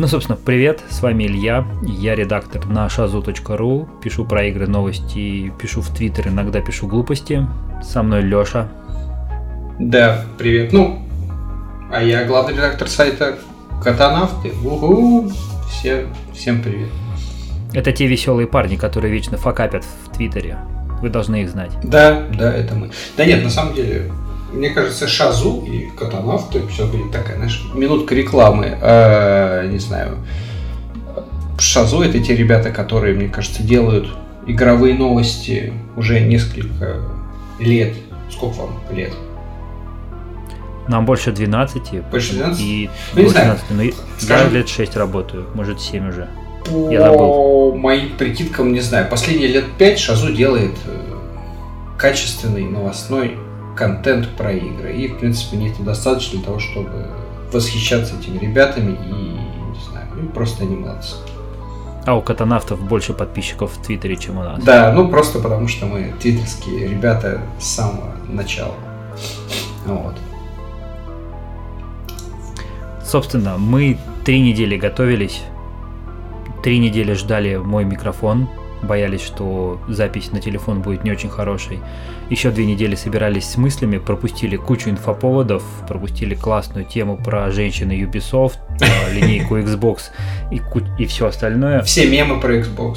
Ну, собственно, привет, с вами Илья, я редактор на shazu.ru, пишу про игры, новости, пишу в Твиттер, иногда пишу глупости. Со мной Лёша. Да, привет. Ну, а я главный редактор сайта Катанавты. Угу. Все, всем привет. Это те веселые парни, которые вечно факапят в Твиттере. Вы должны их знать. Да, да, это мы. Да нет, на самом деле, мне кажется, Шазу и Катанавты, сейчас будет такая, знаешь, минутка рекламы, э, не знаю. Шазу это те ребята, которые, мне кажется, делают игровые новости уже несколько лет. Сколько вам лет? Нам больше 12. Больше 12? И ну, не 12, но Скажем, я лет 6 работаю, может 7 уже. По Я забыл. моим прикидкам, не знаю, последние лет 5 Шазу делает э, качественный новостной контент про игры. И, в принципе, мне это достаточно для того, чтобы восхищаться этими ребятами и, не знаю, ну, просто они молодцы. А у катанавтов больше подписчиков в Твиттере, чем у нас. Да, ну просто потому что мы твиттерские ребята с самого начала. Вот. Собственно, мы три недели готовились, три недели ждали мой микрофон, боялись, что запись на телефон будет не очень хорошей. Еще две недели собирались с мыслями, пропустили кучу инфоповодов, пропустили классную тему про женщины Ubisoft, про линейку Xbox и, и все остальное. Все мемы про Xbox.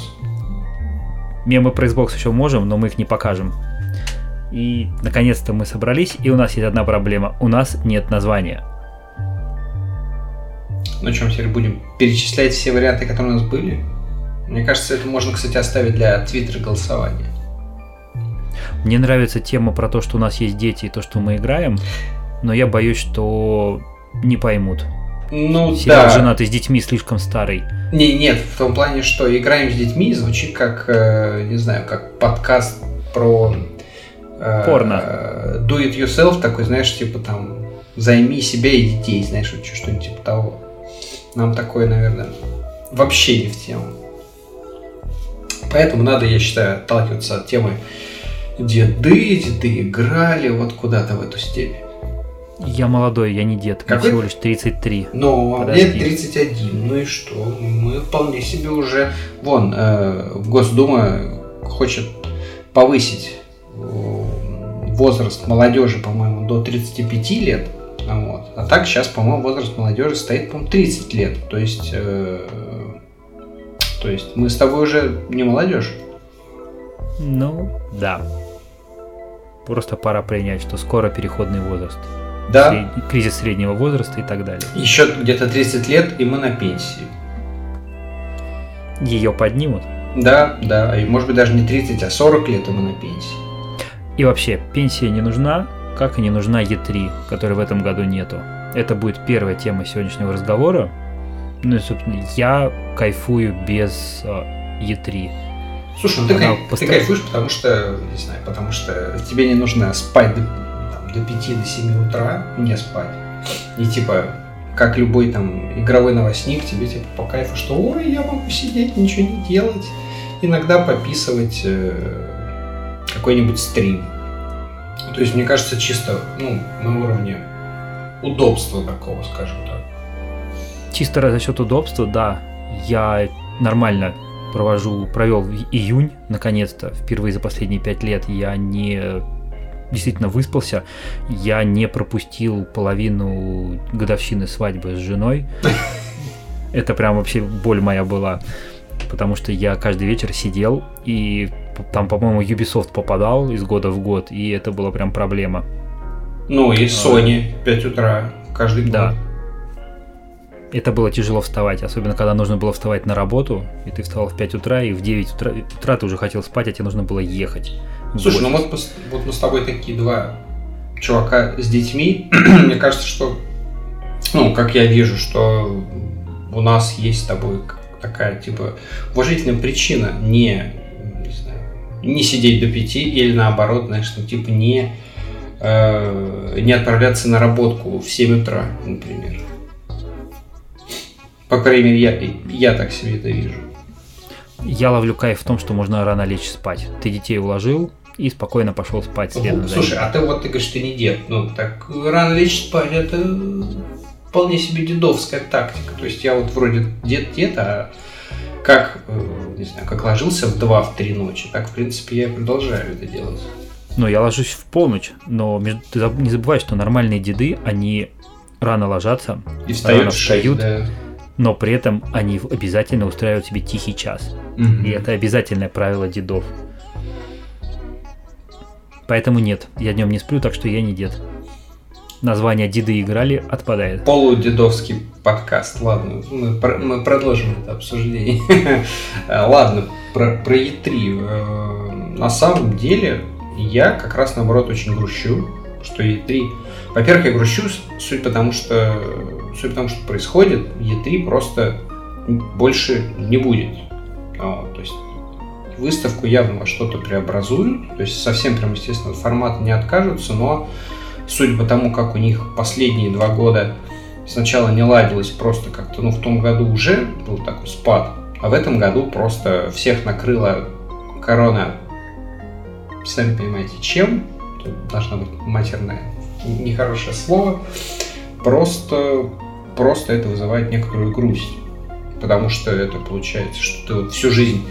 Мемы про Xbox еще можем, но мы их не покажем. И наконец-то мы собрались, и у нас есть одна проблема. У нас нет названия. Ну чем теперь будем перечислять все варианты, которые у нас были? Мне кажется, это можно, кстати, оставить для твиттера голосования. Мне нравится тема про то, что у нас есть дети и то, что мы играем, но я боюсь, что не поймут. Ну Сериал да. «Женатый с детьми» слишком старый. Не, нет, в том плане, что играем с детьми звучит как, э, не знаю, как подкаст про... э, Порно. Do it yourself, такой, знаешь, типа там займи себя и детей, знаешь, что-нибудь типа того. Нам такое, наверное, вообще не в тему. Поэтому надо, я считаю, отталкиваться от темы деды, деды играли вот куда-то в эту степь. Я молодой, я не дед, мне Какой? всего лишь 33. Но Подожди. мне 31, ну и что? Мы вполне себе уже... Вон, э, Госдума хочет повысить э, возраст молодежи, по-моему, до 35 лет. А Вот. А так сейчас, по-моему, возраст молодежи стоит, по-моему, 30 лет. То есть, э, то есть мы с тобой уже не молодежь. Ну, да. Просто пора принять, что скоро переходный возраст. Да, Кризис среднего возраста и так далее. еще где-то 30 лет, и мы на пенсии. Ее поднимут. Да, да, и может быть даже не 30, а 40 лет, и мы на пенсии. И вообще, пенсия не нужна, как и не нужна Е3, которой в этом году нету. Это будет первая тема сегодняшнего разговора. Ну и, собственно, я кайфую без э, Е3. Слушай, ну ты, кай- ты постоянно- кайфуешь, потому что, не знаю, потому что тебе не нужно спать до, там, до 5 до 7 утра, не спать. И типа, как любой там игровой новостник, тебе типа по кайфу, что ой, я могу сидеть, ничего не делать, иногда пописывать э, какой-нибудь стрим. То есть, мне кажется, чисто ну, на уровне удобства такого, скажем так. Чисто за счет удобства, да, я нормально провожу, провел июнь, наконец-то, впервые за последние пять лет я не действительно выспался, я не пропустил половину годовщины свадьбы с женой. Это прям вообще боль моя была, потому что я каждый вечер сидел и там, по-моему, Ubisoft попадал из года в год, и это была прям проблема. Ну и Sony 5 утра каждый год. Да. Это было тяжело вставать, особенно когда нужно было вставать на работу, и ты вставал в 5 утра, и в 9 утра, утра ты уже хотел спать, а тебе нужно было ехать. Слушай, ну вот, вот мы с тобой такие два чувака с детьми. Мне кажется, что, ну, как я вижу, что у нас есть с тобой такая, типа, уважительная причина не, не знаю, не сидеть до пяти или наоборот, знаешь, ну, типа, не, э, не отправляться на работку в 7 утра, например. По крайней мере, я, я так себе это вижу. Я ловлю кайф в том, что можно рано лечь спать. Ты детей уложил и спокойно пошел спать за Слушай, а ты вот ты говоришь, ты не дед. Ну, так рано лечь спать, это вполне себе дедовская тактика. То есть я вот вроде дед-дед, а как, э, не знаю, как ложился в 2-3 ночи, так, в принципе, я продолжаю это делать. Ну, я ложусь в полночь, но ты не забывай, что нормальные деды, они рано ложатся, и встают, рано встают, 6, да. Но при этом они обязательно устраивают себе тихий час. Угу. И это обязательное правило дедов. Поэтому нет, я днем не сплю, так что я не дед. Название деды играли отпадает. Полудедовский подкаст. Ладно, мы, мы продолжим это обсуждение. Ладно, про, про E3. Э, на самом деле, я как раз наоборот очень грущу, что E3... Во-первых, я грущу, суть потому что, суть потому что происходит, E3 просто больше не будет. Вот, то есть выставку явно во что-то преобразуют, то есть совсем прям, естественно, формата не откажутся, но судя по тому, как у них последние два года сначала не ладилось просто как-то, ну, в том году уже был такой спад, а в этом году просто всех накрыла корона сами понимаете, чем, тут должно быть матерное, нехорошее слово, просто, просто это вызывает некоторую грусть. Потому что это получается, что ты вот всю жизнь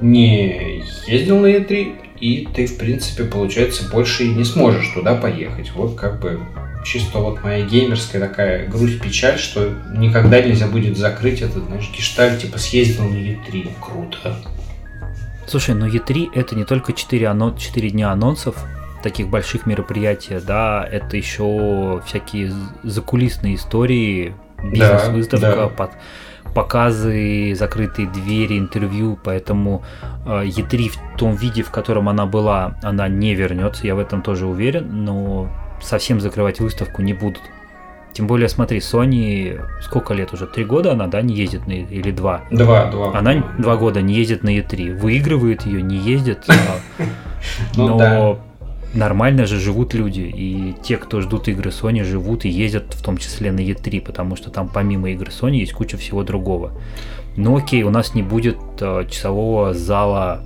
не ездил на E3, и ты, в принципе, получается, больше и не сможешь туда поехать. Вот как бы чисто вот моя геймерская такая грусть-печаль, что никогда нельзя будет закрыть этот, знаешь, гештальт, типа съездил на E3, круто. Слушай, но E3 это не только 4, анон... 4 дня анонсов, таких больших мероприятий, да, это еще всякие закулисные истории, бизнес-выставка, да, да. под показы, закрытые двери, интервью, поэтому э, E3 в том виде, в котором она была, она не вернется, я в этом тоже уверен, но совсем закрывать выставку не будут. Тем более, смотри, Sony сколько лет уже? Три года она, да, не ездит на или два? Два, два. Она два года не ездит на E3. Выигрывает ее, не ездит. А, ну но нормально же живут люди. И те, кто ждут игры Sony, живут и ездят в том числе на E3, потому что там помимо игры Sony есть куча всего другого. Но окей, у нас не будет а, часового зала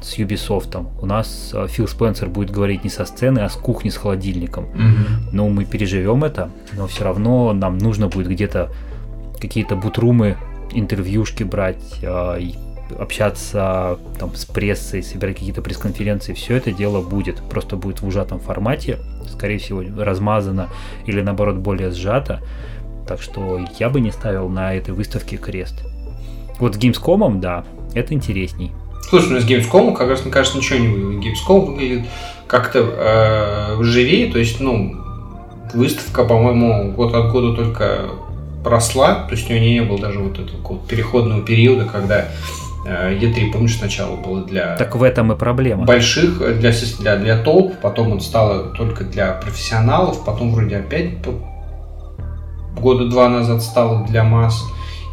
с Ubisoft. У нас э, Фил Спенсер будет говорить не со сцены, а с кухни с холодильником. Mm-hmm. Ну, мы переживем это, но все равно нам нужно будет где-то какие-то бутрумы, интервьюшки брать, э, общаться там, с прессой, собирать какие-то пресс-конференции, все это дело будет. Просто будет в ужатом формате, скорее всего, размазано или наоборот более сжато. Так что я бы не ставил на этой выставке крест. Вот с Gamescom, да, это интересней. Слушай, ну с Gamescom как раз, мне кажется, ничего не выглядит. Gamescom выглядит как-то э, живее, то есть, ну, выставка, по-моему, год от года только росла, то есть у нее не было даже вот этого переходного периода, когда E3, помнишь, сначала было для... Так в этом и проблема. Больших, э, для, для, для толп, потом он стало только для профессионалов, потом вроде опять года два назад стало для масс,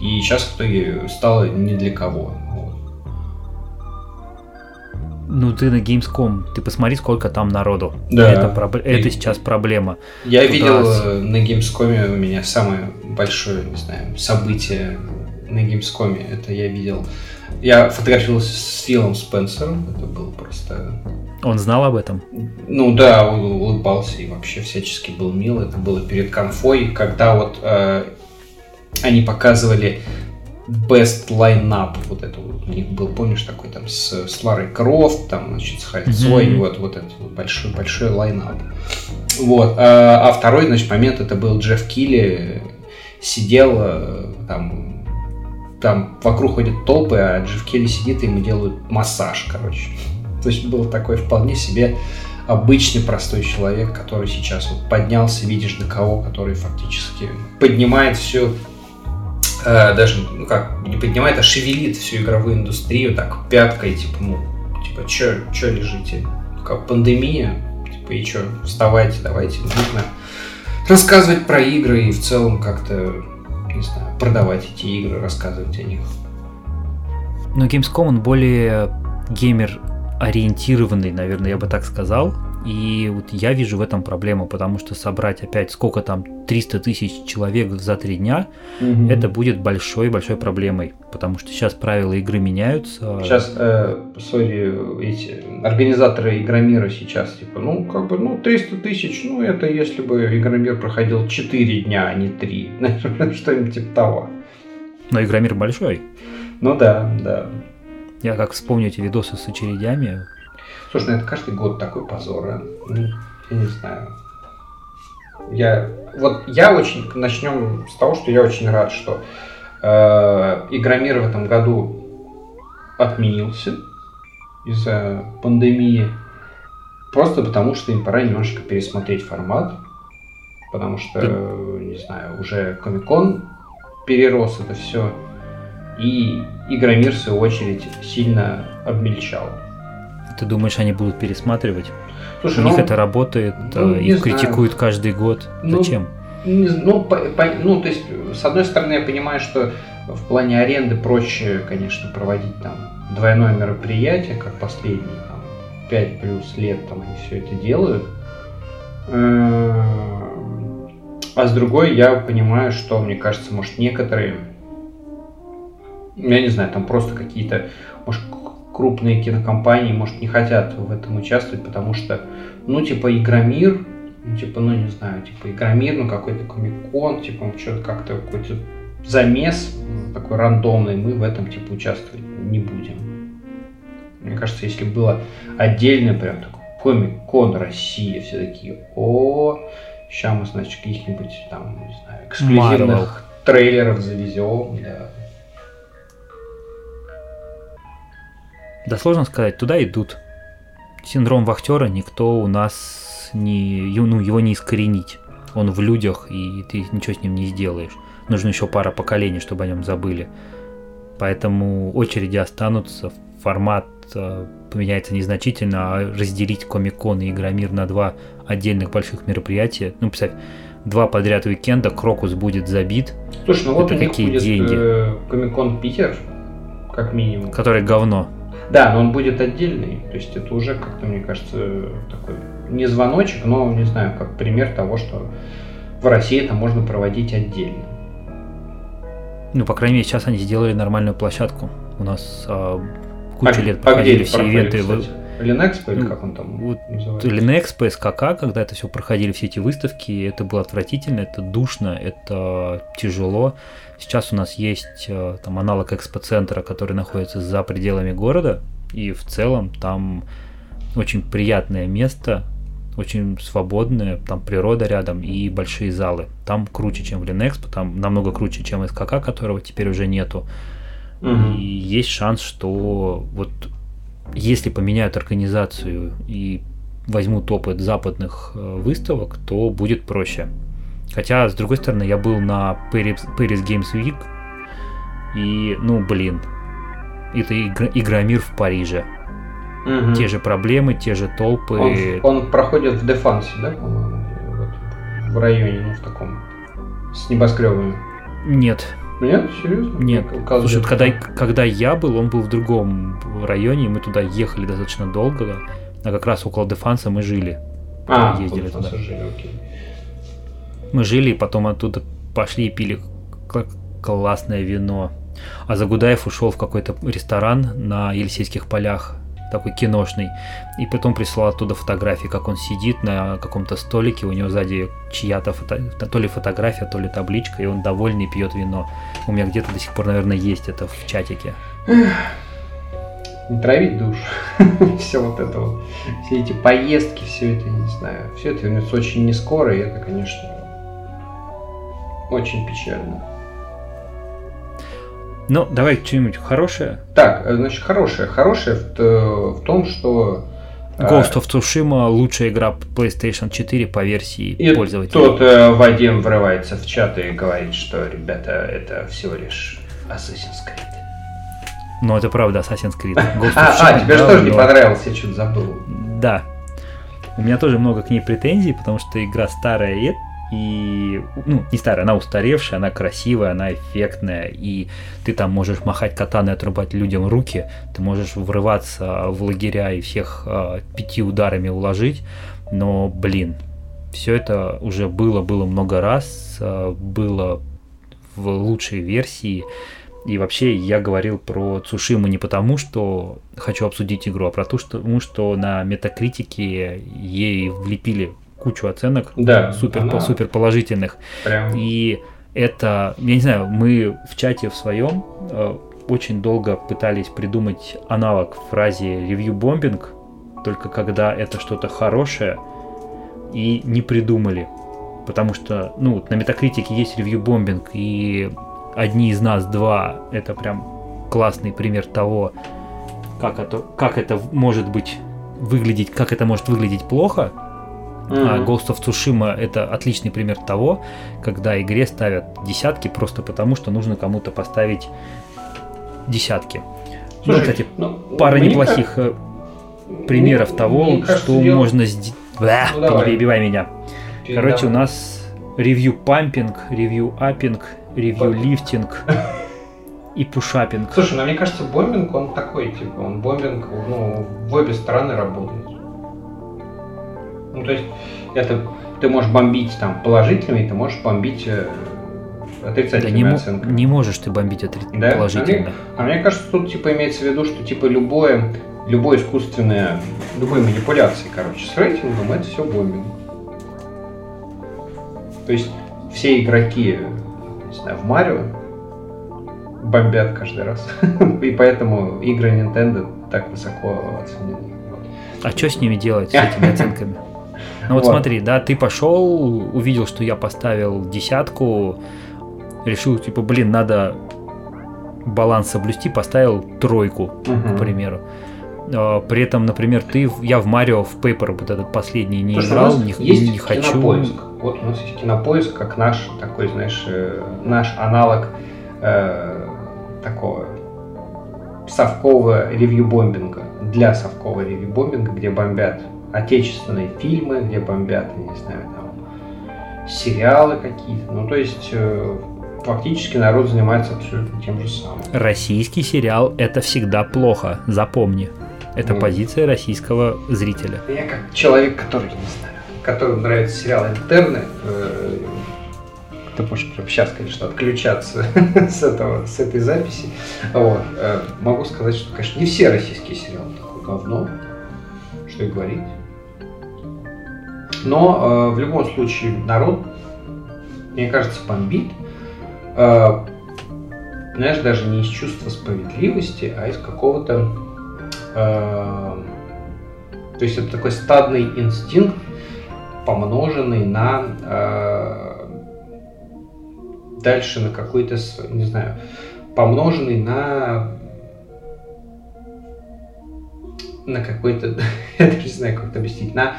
и сейчас в итоге стало не для кого. Ну, ты на Gamescom, ты посмотри, сколько там народу. Да. Это, проб... это сейчас проблема. Я Туда... видел э, на Gamescom у меня самое большое, не знаю, событие на Gamescom. Это я видел. Я фотографировался с Филом Спенсером. Это было просто... Он знал об этом? Ну да, он улыбался и вообще всячески был мил. Это было перед конфой, когда вот э, они показывали Best Line-Up, вот это вот у них был, помнишь, такой там с, с Ларой Крофт, там, значит, с Хальцой, mm-hmm. вот, вот этот вот большой, большой лайнап. Вот, а, а второй, значит, момент, это был Джефф Килли, сидел э, там, там вокруг ходят толпы, а Джефф Келли сидит и ему делают массаж, короче. То есть был такой вполне себе обычный простой человек, который сейчас вот поднялся, видишь, до кого, который фактически поднимает всю э, даже, ну как, не поднимает, а шевелит всю игровую индустрию так пяткой, типа, ну, типа, чё, чё лежите? Как пандемия, типа, и чё, вставайте, давайте, нужно рассказывать про игры и в целом как-то, не знаю, продавать эти игры, рассказывать о них. Но Gamescom, он более геймер ориентированный, наверное, я бы так сказал. И вот я вижу в этом проблему, потому что собрать опять сколько там, 300 тысяч человек за три дня, Мгм. это будет большой-большой проблемой, потому что сейчас правила игры меняются. Сейчас, э, сори, эти организаторы Игромира сейчас, типа, ну, как бы, ну, 300 тысяч, ну, это если бы Игромир проходил 4 дня, а не 3. Что-нибудь типа того. Но Игромир большой. Ну да, да. Я как вспомню эти видосы с очередями, Слушай, ну это каждый год такой позор, а? Ну, я не знаю. Я, вот я очень, начнем с того, что я очень рад, что э, Игромир в этом году отменился из-за пандемии. Просто потому, что им пора немножко пересмотреть формат. Потому что, не знаю, уже Комикон перерос это все. И Игромир, в свою очередь, сильно обмельчал. Ты думаешь, они будут пересматривать? Слушай, У них ну, это работает, ну, э, их знаю. критикуют каждый год. Ну, Зачем? Ну, по- по- ну, то есть, с одной стороны, я понимаю, что в плане аренды проще, конечно, проводить там двойное мероприятие, как последние там, 5 плюс лет там они все это делают. Эм, А с другой, я понимаю, что, мне кажется, может, некоторые, я не знаю, там просто какие-то, может, крупные кинокомпании, может, не хотят в этом участвовать, потому что, ну, типа, Игромир, ну, типа, ну, не знаю, типа, Игромир, ну, какой-то комикон, типа, что-то как-то какой-то замес м, такой рандомный, мы в этом, типа, участвовать не будем. Мне кажется, если было отдельно прям такой комик-кон Россия, все такие, о, сейчас мы, значит, каких-нибудь там, не знаю, эксклюзивных трейлеров завезем, да. Да сложно сказать, туда идут. Синдром вахтера никто у нас не, ну, его не искоренить. Он в людях, и ты ничего с ним не сделаешь. Нужно еще пара поколений, чтобы о нем забыли. Поэтому очереди останутся, формат э, поменяется незначительно, а разделить Комик-кон и Игромир на два отдельных больших мероприятия, ну, представь, два подряд уикенда, Крокус будет забит, Слушай, ну вот Это у них какие будет деньги? э, Комик-кон Питер, как минимум. который говно. Да, но он будет отдельный. То есть это уже как-то, мне кажется, такой не звоночек, но не знаю, как пример того, что в России это можно проводить отдельно. Ну, по крайней мере, сейчас они сделали нормальную площадку. У нас а, кучу А- лет а проходили где все проходит, ивенты. в- кстати? Ленэкспо или Ну, как он там вот называется? Ленэкспо, СКК, когда это все проходили, все эти выставки, это было отвратительно, это душно, это тяжело. Сейчас у нас есть э, там аналог экспоцентра, который находится за пределами города, и в целом там очень приятное место, очень свободное, там природа рядом и большие залы. Там круче, чем в Ленэкспо, там намного круче, чем СКК, которого теперь уже нету. Мгм. И есть шанс, что вот если поменяют организацию и возьмут опыт западных э, выставок, то будет проще. Хотя, с другой стороны, я был на Paris, Paris Games Week, и, ну, блин, это игр- Игромир в Париже. Мгм. Те же проблемы, те же толпы. Он, он проходит в Дефансе, да, по-моему? Вот, в районе, ну, в таком, с небоскребами. Нет, Нет? Серьезно? нет. Слушай, вот когда, когда я был, он был в другом районе, и мы туда ехали достаточно долго, а как раз около Дефанса мы жили. А, ездили вот туда. пассажиры, окей. Мы жили, и потом оттуда пошли и пили классное вино. А Загудаев ушел в какой-то ресторан на Елисейских полях, такой киношный, и потом прислал оттуда фотографии, как он сидит на каком-то столике, у него сзади чья-то фото... то ли фотография, то ли табличка, и он довольный пьет вино. У меня где-то до сих пор, наверное, есть это в чатике. Не травить душ. все вот это вот. Все эти поездки, все это, не знаю. Все это вернется очень не скоро, и это, конечно, очень печально. Ну, давай что-нибудь хорошее. Так, э, значит, хорошее. Хорошее в, т- в том, что... э, Ghost of Tsushima лучшая игра PlayStation 4 по версии И пользователя. тут э, Вадим врывается в чат и говорит, что, ребята, это всего лишь Assassin's Creed. Но это правда Assassin's Creed. Ghost А, а, тебе же тоже не понравилось, я что-то забыл. Да. У меня тоже много к ней претензий, потому что игра старая, и и, ну, не старая, она устаревшая, она красивая, она эффектная, и ты там можешь махать катаной, отрубать людям руки, ты можешь врываться в лагеря и всех э, пяти ударами уложить, но, блин, все это уже было, было много раз, э, было в лучшей версии, и вообще я говорил про Цушиму не потому, что хочу обсудить игру, а про то, что, потому что на метакритике ей влепили кучу оценок Да, супер, она супер положительных. прям... И это, я не знаю, мы в чате в своем э, очень долго пытались придумать аналог фразе ревью бомбинг, только когда это что-то хорошее, и не придумали. Потому что, ну, на метакритике есть ревью бомбинг, и одни из нас два это прям классный пример того, как это, как это может быть выглядеть, как это может выглядеть плохо, а Мгм. Ghost of Tsushima это отличный пример того, когда игре ставят десятки просто потому, что нужно кому-то поставить десятки. ну, Слушай, кстати, ну, пара мне неплохих э, примеров мне того, кажется, что дело- можно сделать. Ну, перебивай меня. Короче, у нас ревью пампинг, ревью аппинг, ревью лифтинг и пушапинг. Слушай, ну мне кажется, бомбинг, он такой, типа, он бомбинг, ну, в обе стороны работает. Ну, то есть, это ты можешь бомбить там положительными, ты можешь бомбить э, Да отрицательными не, мо- оценками. не можешь ты бомбить отри- Да? положительно. А мне кажется, тут типа имеется в виду, что типа любое, любое искусственное, любые манипуляции, короче, с рейтингом, это все бомбинг. То есть все игроки, не знаю, в Марио бомбят каждый раз. И поэтому игры Nintendo так высоко оценены. А что с ними делать, с этими оценками? Ну вот Вот. смотри, да, ты пошел, увидел, что я поставил десятку, решил, типа, блин, надо баланс соблюсти, поставил тройку, Мгм. к примеру. А, При этом, например, ты, я в Марио в Paper вот этот последний не играл, не, есть не хочу. кинопоиск. Вот у нас есть кинопоиск, как наш такой, знаешь, э, наш аналог э, такого совкового ревью-бомбинга. Для совкового ревью-бомбинга, где бомбят отечественные фильмы, где бомбят, я не знаю, там сериалы какие-то. Ну, то есть э, фактически народ занимается абсолютно тем же самым. Российский сериал это всегда плохо, запомни. Это Ну. позиция российского зрителя. Я как человек, который, не знаю, которому нравится сериал «Интерны», э, ты можешь прямо сейчас, конечно, отключаться с, этого, с этой записи. Вот. э, Могу сказать, что, конечно, не все российские сериалы такое говно, что и говорить. Но э, в любом случае народ, мне кажется, бомбит. Э, знаешь, даже не из чувства справедливости, а из какого-то... э, то есть это такой стадный инстинкт, помноженный на э, дальше на какой-то, не знаю, помноженный на на какой-то, я даже не знаю, как это объяснить, на,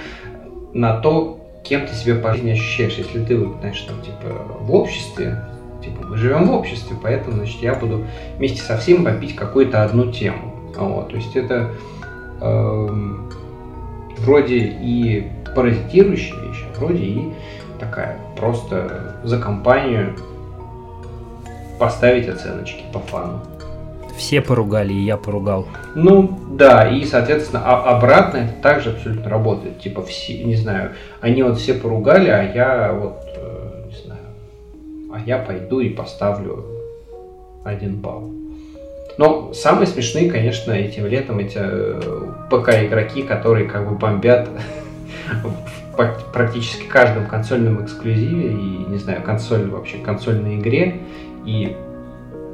на то, кем ты себя по жизни ощущаешь. Если ты, знаешь, там, типа, в обществе, типа, мы живем в обществе, поэтому, значит, я буду вместе со всеми бомбить какую-то одну тему. Вот, то есть это эм, вроде и паразитирующая вещь, а вроде и такая просто за компанию поставить оценочки по фану. Все поругали, и я поругал. Ну, да, и, соответственно, а- обратно это также абсолютно работает. Типа, все, не знаю, они вот все поругали, а я вот, э, не знаю, а я пойду и поставлю один балл. Но самые смешные, конечно, этим летом эти э, ПК-игроки, которые как бы бомбят практически каждом консольном эксклюзиве и, не знаю, консоль вообще, консольной игре. И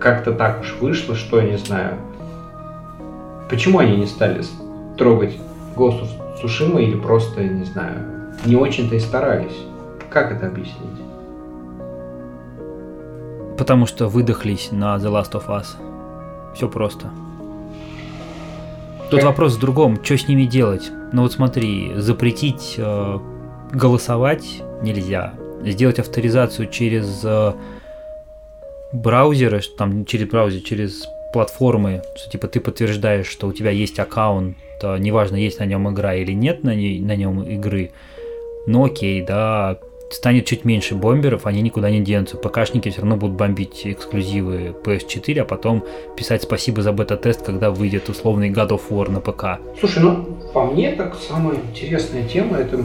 как-то так уж вышло, что, я не знаю, почему они не стали трогать of Tsushima или просто, не знаю, не очень-то и старались. Как это объяснить? Потому что выдохлись на The Last of Us. Все просто. Тут Как? вопрос в другом, что с ними делать? Ну вот смотри, запретить э, голосовать нельзя. Сделать авторизацию через э, браузеры, что там через браузер, через платформы, что типа ты подтверждаешь, что у тебя есть аккаунт, неважно, есть на нем игра или нет на, ней, на нем игры, ну окей, да, станет чуть меньше бомберов, они никуда не денутся. ПКшники все равно будут бомбить эксклюзивы PS4, а потом писать спасибо за бета-тест, когда выйдет условный God of War на ПК. Слушай, ну, по мне, так самая интересная тема это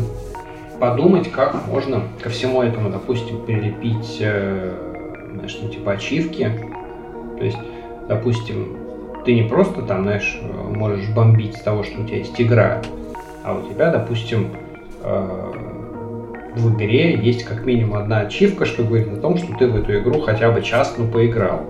подумать, как можно ко всему этому, допустим, прилепить, э, знаешь, ну, типа ачивки. То есть, допустим, ты не просто там, знаешь, можешь бомбить с того, что у тебя есть игра, а у тебя, допустим, э, в игре есть как минимум одна ачивка, что говорит о том, что ты в эту игру хотя бы час, ну, поиграл.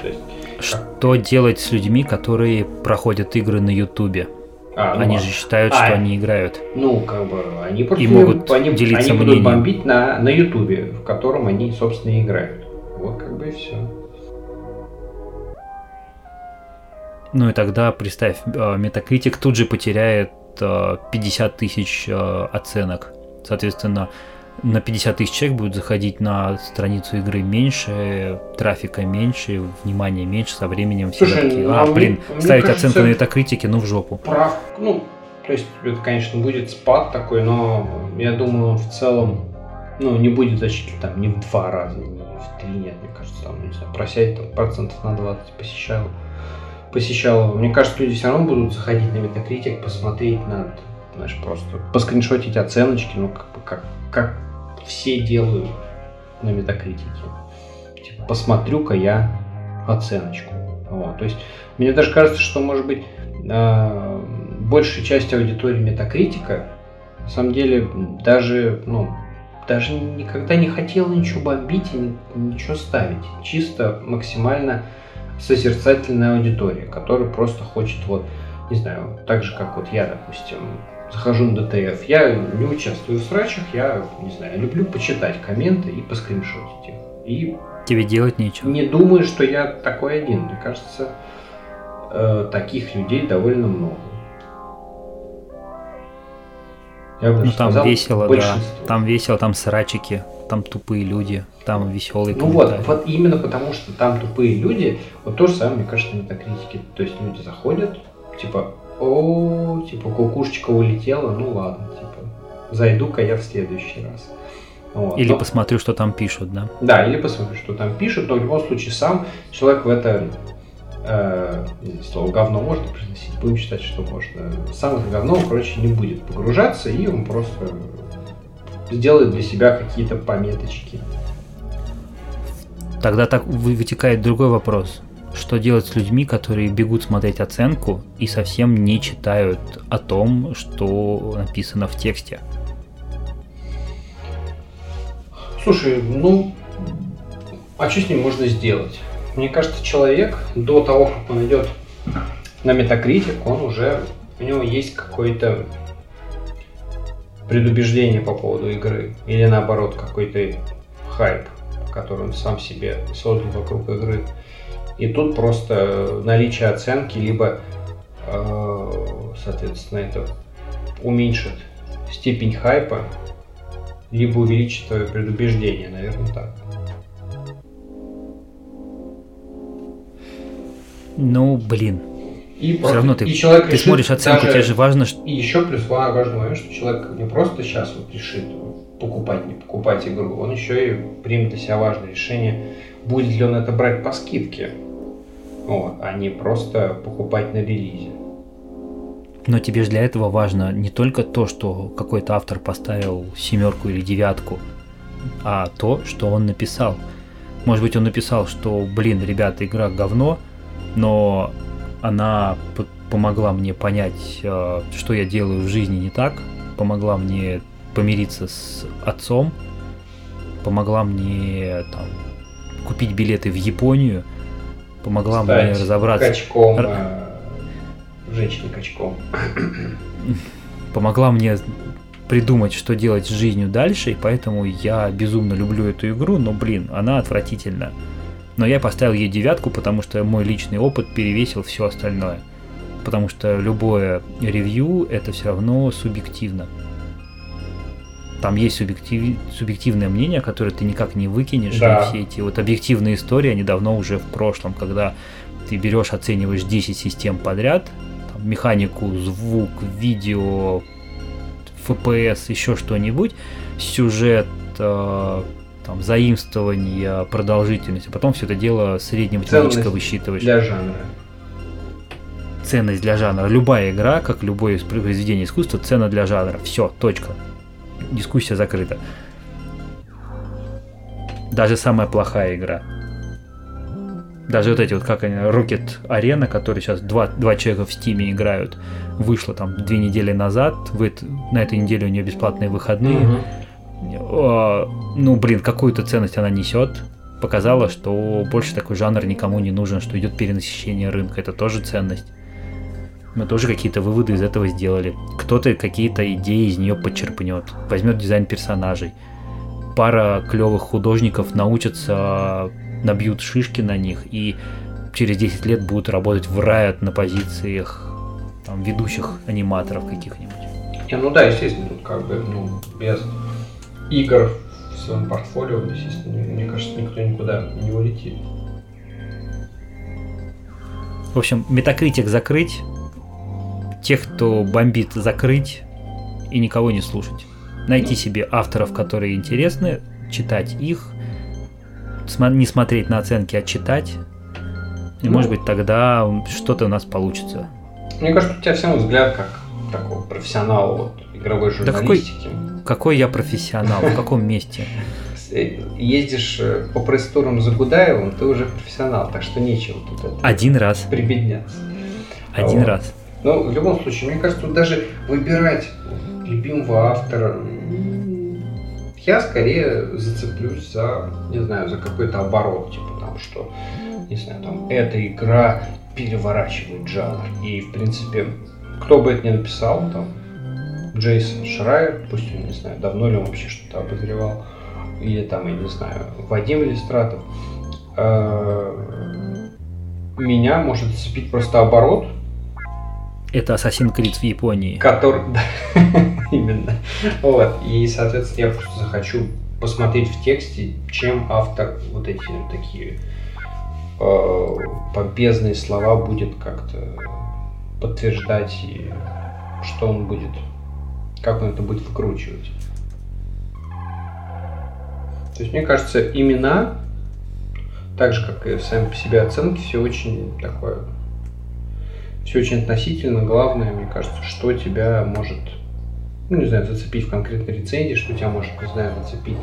То есть, что делать с людьми, которые проходят игры на Ютубе? А, ну, они же считают, а, что они играют. Ну, как бы, они просто и могут они, делиться они мнением. будут бомбить на, на Ютубе, в котором они, собственно, и играют. Вот как бы и все. Ну и тогда, представь, Metacritic тут же потеряет 50 тысяч оценок. Соответственно, на 50 тысяч человек будет заходить на страницу игры меньше, трафика меньше, внимания меньше, со временем все Слушай, такие, а, а блин, мне, ставить мне оценку на это критике, ну в жопу. Прав, ну, то есть это, конечно, будет спад такой, но я думаю, в целом, ну, не будет защиты там не в два раза, не в три, нет, мне кажется, там, не знаю, просядет там, процентов на 20 посещал, посещал. Мне кажется, люди все равно будут заходить на Metacritic, посмотреть на знаешь, просто поскриншотить оценочки, ну, как бы, как, как все делают на метакритике. Типа, посмотрю-ка я оценочку. Вот. То есть, мне даже кажется, что, может быть, э, большая часть аудитории метакритика, на самом деле, даже, ну, даже никогда не хотела ничего бомбить и ничего ставить. Чисто максимально созерцательная аудитория, которая просто хочет вот, не знаю, так же, как вот я, допустим, захожу на ДТФ. Я не участвую в срачах, я, не знаю, люблю почитать комменты и поскриншотить их. И Тебе делать нечего. Не думаю, что я такой один. Мне кажется, э, таких людей довольно много. Я бы ну там сказал, весело, да. Там весело, там срачики, там тупые люди, там веселые Ну вот, вот именно потому, что там тупые люди, вот то же самое, мне кажется, на критике. То есть люди заходят, типа, о, типа, кукушечка улетела, ну ладно, типа, зайду-ка я в следующий раз. Вот. Или но... посмотрю, что там пишут, да? Да, или посмотрю, что там пишут, но в любом случае сам человек в это э, слово говно можно произносить, будем считать, что можно. Сам это говно, короче, не будет погружаться, и он просто сделает для себя какие-то пометочки. Тогда так вытекает другой вопрос что делать с людьми, которые бегут смотреть оценку и совсем не читают о том, что написано в тексте? Слушай, ну, а что с ним можно сделать? Мне кажется, человек до того, как он идет на метакритик, он уже, у него есть какое-то предубеждение по поводу игры. Или наоборот, какой-то хайп, который он сам себе создал вокруг игры. И тут просто наличие оценки, либо, э, соответственно, это уменьшит степень хайпа, либо увеличит твое предубеждение, наверное, так. Ну, блин. И все равно ты, и человек ты смотришь оценку, даже, тебе же важно, что... И еще плюс важный момент, что человек не просто сейчас вот решит покупать, не покупать игру, он еще и примет для себя важное решение, будет ли он это брать по скидке, вот, а не просто покупать на релизе. Но тебе же для этого важно не только то, что какой-то автор поставил семерку или девятку, а то, что он написал. Может быть, он написал, что, блин, ребята, игра говно, но она помогла мне понять, э, что я делаю в жизни не так, помогла мне помириться с отцом, помогла мне там, купить билеты в Японию, помогла Стать мне разобраться. Качком, Р... Э, женщиной качком. Помогла мне придумать, что делать с жизнью дальше, и поэтому я безумно люблю эту игру, но, блин, она отвратительна. Но я поставил ей девятку, потому что мой личный опыт перевесил все остальное. Потому что любое ревью это все равно субъективно там есть субъектив, субъективное мнение, которое ты никак не выкинешь. Да. И все эти вот объективные истории, они давно уже в прошлом, когда ты берешь, оцениваешь 10 систем подряд, там, механику, звук, видео, FPS, еще что-нибудь, сюжет, э, там, заимствование, продолжительность, а потом все это дело среднематематическое высчитываешь. Для жанра. Ценность для жанра. Любая игра, как любое произведение искусства, цена для жанра. Все, точка. Дискуссия закрыта. Даже самая плохая игра. Даже вот эти вот, как они, Rocket Arena, которые сейчас два, два человека в Стиме играют, вышла там две недели назад, в это, на этой неделе у нее бесплатные выходные. Mm-hmm. ну, блин, какую-то ценность она несет. Показала, что больше такой жанр никому не нужен, что идет перенасыщение рынка. Это тоже ценность. Мы тоже какие-то выводы из этого сделали. Кто-то какие-то идеи из нее подчерпнет. Возьмет дизайн персонажей. Пара клевых художников научатся набьют шишки на них и через 10 лет будут работать в Riot на позициях там, ведущих аниматоров каких-нибудь. Не, ну да, естественно, тут как бы ну, без игр в своем портфолио, естественно, мне кажется, никто никуда не улетит. В общем, метакритик закрыть, тех, кто бомбит, закрыть и никого не слушать. Найти себе авторов, которые интересны, читать их, не смотреть на оценки, а читать. И ну, может быть тогда что-то у нас получится. Мне кажется, у тебя всем взгляд как такого профессионала вот, игровой журналистики. Да какой, какой я профессионал? В каком месте? Ездишь э, по пресс-турам за Гудаевым, ты уже профессионал, так что нечего тут это. Один раз. Прибедняться. Один раз. Ну, в любом случае, мне кажется, тут даже выбирать любимого автора я скорее зацеплюсь за, не знаю, за какой-то оборот, типа там, что, не знаю, там, эта игра переворачивает жанр. И, в принципе, кто бы это ни написал, там, Джейсон Шрайер, пусть он, не знаю, давно ли он вообще что-то обозревал, или там, я не знаю, Вадим Иллистратов, э, меня может зацепить просто оборот, это Assassin's Creed в Японии. Который... Именно. Вот. И, соответственно, я просто захочу посмотреть в тексте, чем автор вот эти такие э, слова будет как-то подтверждать и что он будет, как он это будет выкручивать. То есть, мне кажется, имена, так же, как и сами по себе оценки, все очень такое все очень относительно. Главное, мне кажется, что тебя может, ну, не знаю, зацепить в конкретной рецензии, что тебя может, не знаю, зацепить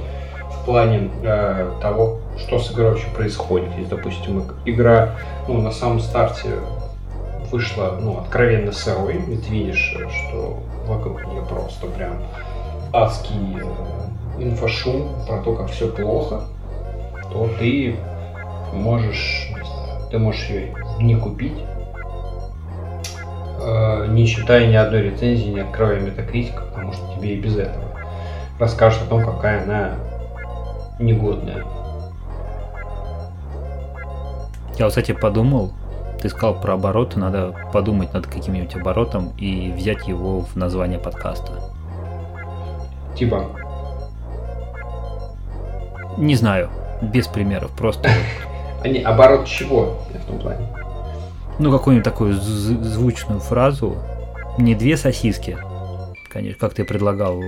в плане э, того, что с игрой вообще происходит. Если, допустим, игра, ну, на самом старте вышла, ну, откровенно сырой, и ты видишь, что вокруг нее просто прям адский э, инфошум про то, как все плохо, то ты можешь, ты можешь ее не купить, не читая ни одной рецензии, не открывая метакритика, потому что тебе и без этого расскажут о том, какая она негодная. Я, вот, кстати, подумал, ты сказал про обороты, надо подумать над каким-нибудь оборотом и взять его в название подкаста. Типа? Не знаю, без примеров, просто... Не, оборот чего в том плане? Ну, какую-нибудь такую звучную фразу. Не две сосиски, конечно, как ты предлагал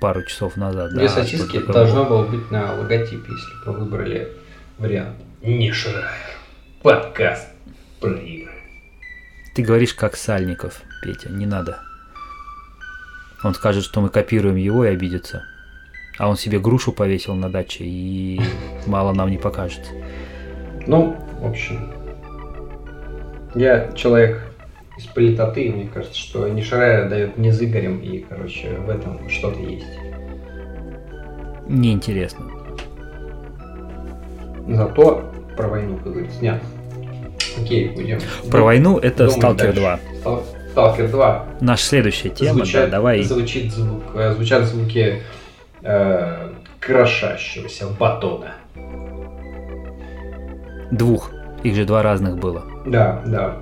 пару часов назад. Две да, сосиски должно было быть на логотипе, если бы выбрали вариант. Не Шрайер. Подкаст про игры. Ты говоришь как Сальников, Петя, не надо. Он скажет, что мы копируем его и обидится. А он себе грушу повесил на даче и мало нам не покажет. Ну, в общем, я человек из политоты, и мне кажется, что Шрайер дает не с Игорем, и, короче, в этом что-то есть. Неинтересно. Зато про войну, как говорится, снят. Окей, будем. Про войну это Сталкер 2. Сталкер 2. Наша следующая тема, звучат, да, давай. Звучит звук, э, звучат звуки э, крошащегося батона. Двух. Их же два разных было. Да, да.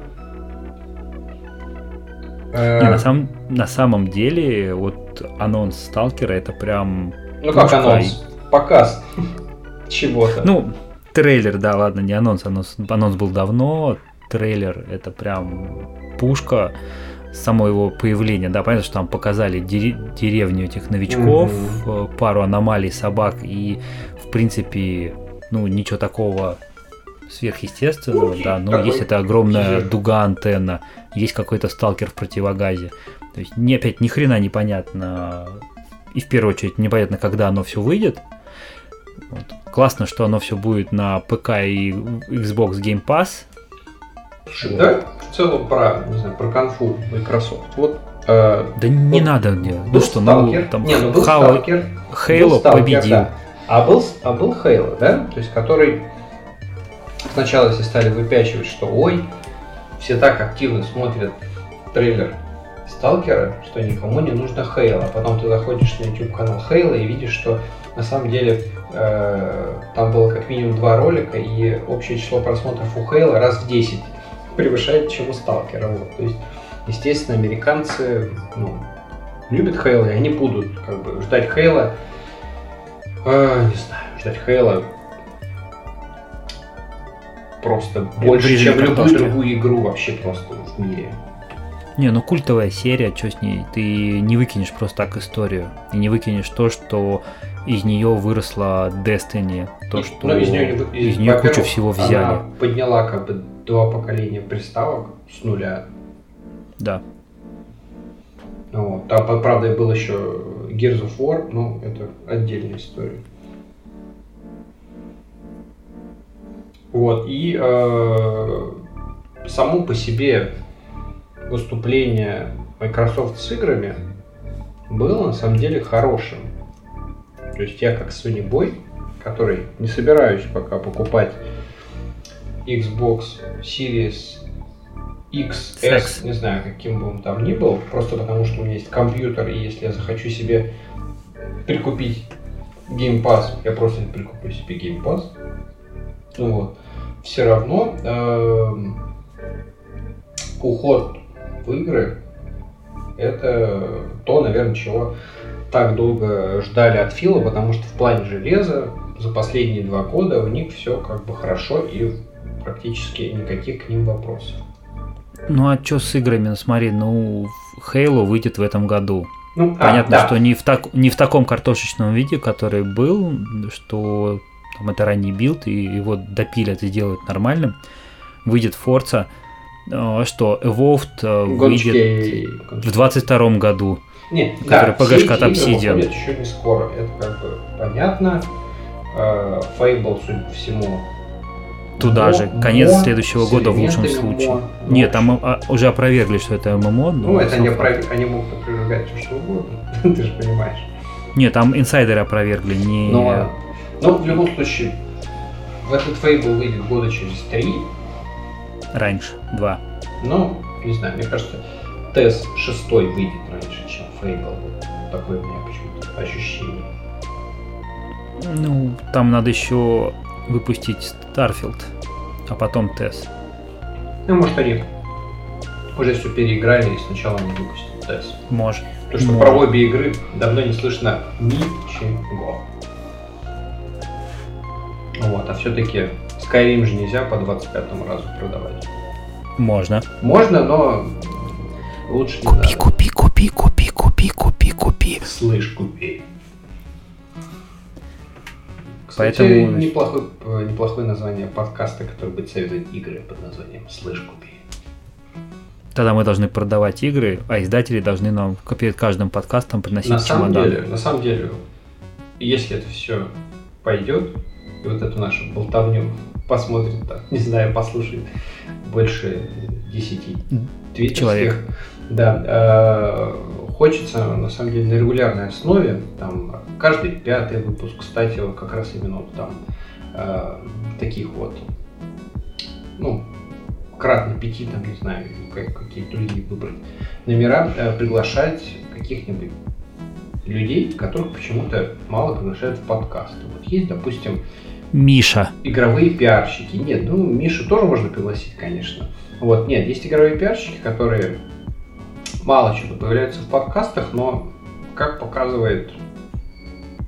Не, на, самом, на самом деле, вот анонс Сталкера это прям... Ну как анонс? Показ чего-то. Ну, трейлер, да, ладно, не анонс, анонс, анонс был давно, трейлер это прям пушка само его появление, да, понятно, что там показали деревню этих новичков, mm-hmm. пару аномалий собак и, в принципе, ну, ничего такого сверхъестественного, да, но есть эта огромная дуга антенна, есть какой-то сталкер в противогазе. То есть не опять ни хрена непонятно, и в первую очередь непонятно, когда оно все выйдет. Вот. Классно, что оно все будет на ПК и Xbox Game Pass. Да, в целом про, не знаю, про конфу Microsoft. Вот э, да не вот, надо мне. Ну что, ну там не, ну, был Halo, Stalker, Halo был Stalker, победил. Да. А был, а был Halo, да? То есть который сначала все стали выпячивать, что ой, все так активно смотрят трейлер Сталкера, что никому не нужно Хейла. А потом ты заходишь на YouTube канал Хейла и видишь, что на самом деле э, там было как минимум два ролика, и общее число просмотров у Хейла раз в 10 превышает, чем у Сталкера. Вот. То есть, естественно, американцы ну, любят Хейла, и они будут как бы ждать Хейла. Э, не знаю, ждать Хейла просто больше, чем любую другую игру вообще просто в мире. Не, ну культовая серия, что с ней? Ты не выкинешь просто так историю. И не выкинешь то, что из нее выросла Destiny. То, что ну, из нее, из, из нее кучу всего взяли. Она подняла как бы два поколения приставок с нуля. Да. Вот. Там, правда, был еще Gears of War, но это отдельная история. Вот. И э, само по себе выступление Microsoft с играми было на самом деле хорошим. То есть я как Sony Boy, который не собираюсь пока покупать Xbox Series X, S, не знаю, каким бы он там ни был, просто потому что у меня есть компьютер, и если я захочу себе прикупить Game Pass, я просто прикуплю себе Game Pass. Ну вот. Все равно э, уход в игры это то, наверное, чего так долго ждали от Фила, потому что в плане железа за последние два года у них все как бы хорошо и практически никаких к ним вопросов. Ну а что с играми? Ну смотри, ну Halo выйдет в этом году. Ну, а, Понятно, а, да. что не в, так, не в таком картошечном виде, который был, что там это ранний билд, и его допилят и сделают нормальным. Выйдет Forza, а, что Avowed э, выйдет в 22 году. Нет, который да, RPG шка от Obsidian. еще не скоро, это как бы понятно. Э, Fable, судя по всему, Туда же, конец мо, следующего года в лучшем случае. Мо, Нет, там а, уже опровергли, что это ММО. Ну, это не опровергли, они могут опровергать все, что угодно, ты же понимаешь. Нет, там инсайдеры опровергли, не... Но, но в любом случае, в этот Fable выйдет года через три. Раньше, два. Ну, не знаю, мне кажется, ТС 6 выйдет раньше, чем Fable. Такое у меня почему-то ощущение. Ну, там надо еще выпустить Starfield, а потом TES. Ну, может, они уже все переиграли и сначала не выпустят TES. Может. Потому что может. про обе игры давно не слышно ничего. Вот, а все-таки Skyrim же нельзя по 25 разу продавать. Можно. Можно, но лучше не Купи, надо. купи, купи, купи, купи, купи, купи. Слышь, купи. Кстати, Поэтому... неплохое, э, неплохое название подкаста, который будет советовать игры под названием «Слышь, купи». Тогда мы должны продавать игры, а издатели должны нам перед каждым подкастом приносить на самом чемодан. Деле, на самом деле, если это все пойдет, и вот эту нашу болтовню посмотрит, там, не знаю, послушает больше 10 человек. Да, э, хочется, на самом деле, на регулярной основе, там, каждый пятый выпуск, кстати, вот как раз именно вот там э, таких вот, ну, кратно пяти, там, не знаю, как, какие другие выбрать номера, э, приглашать каких-нибудь людей, которых почему-то мало приглашают в подкасты. Вот есть, допустим, Миша. Игровые пиарщики. Нет, ну, Мишу тоже можно пригласить, конечно. Вот, нет, есть игровые пиарщики, которые мало чего появляются в подкастах, но, как показывает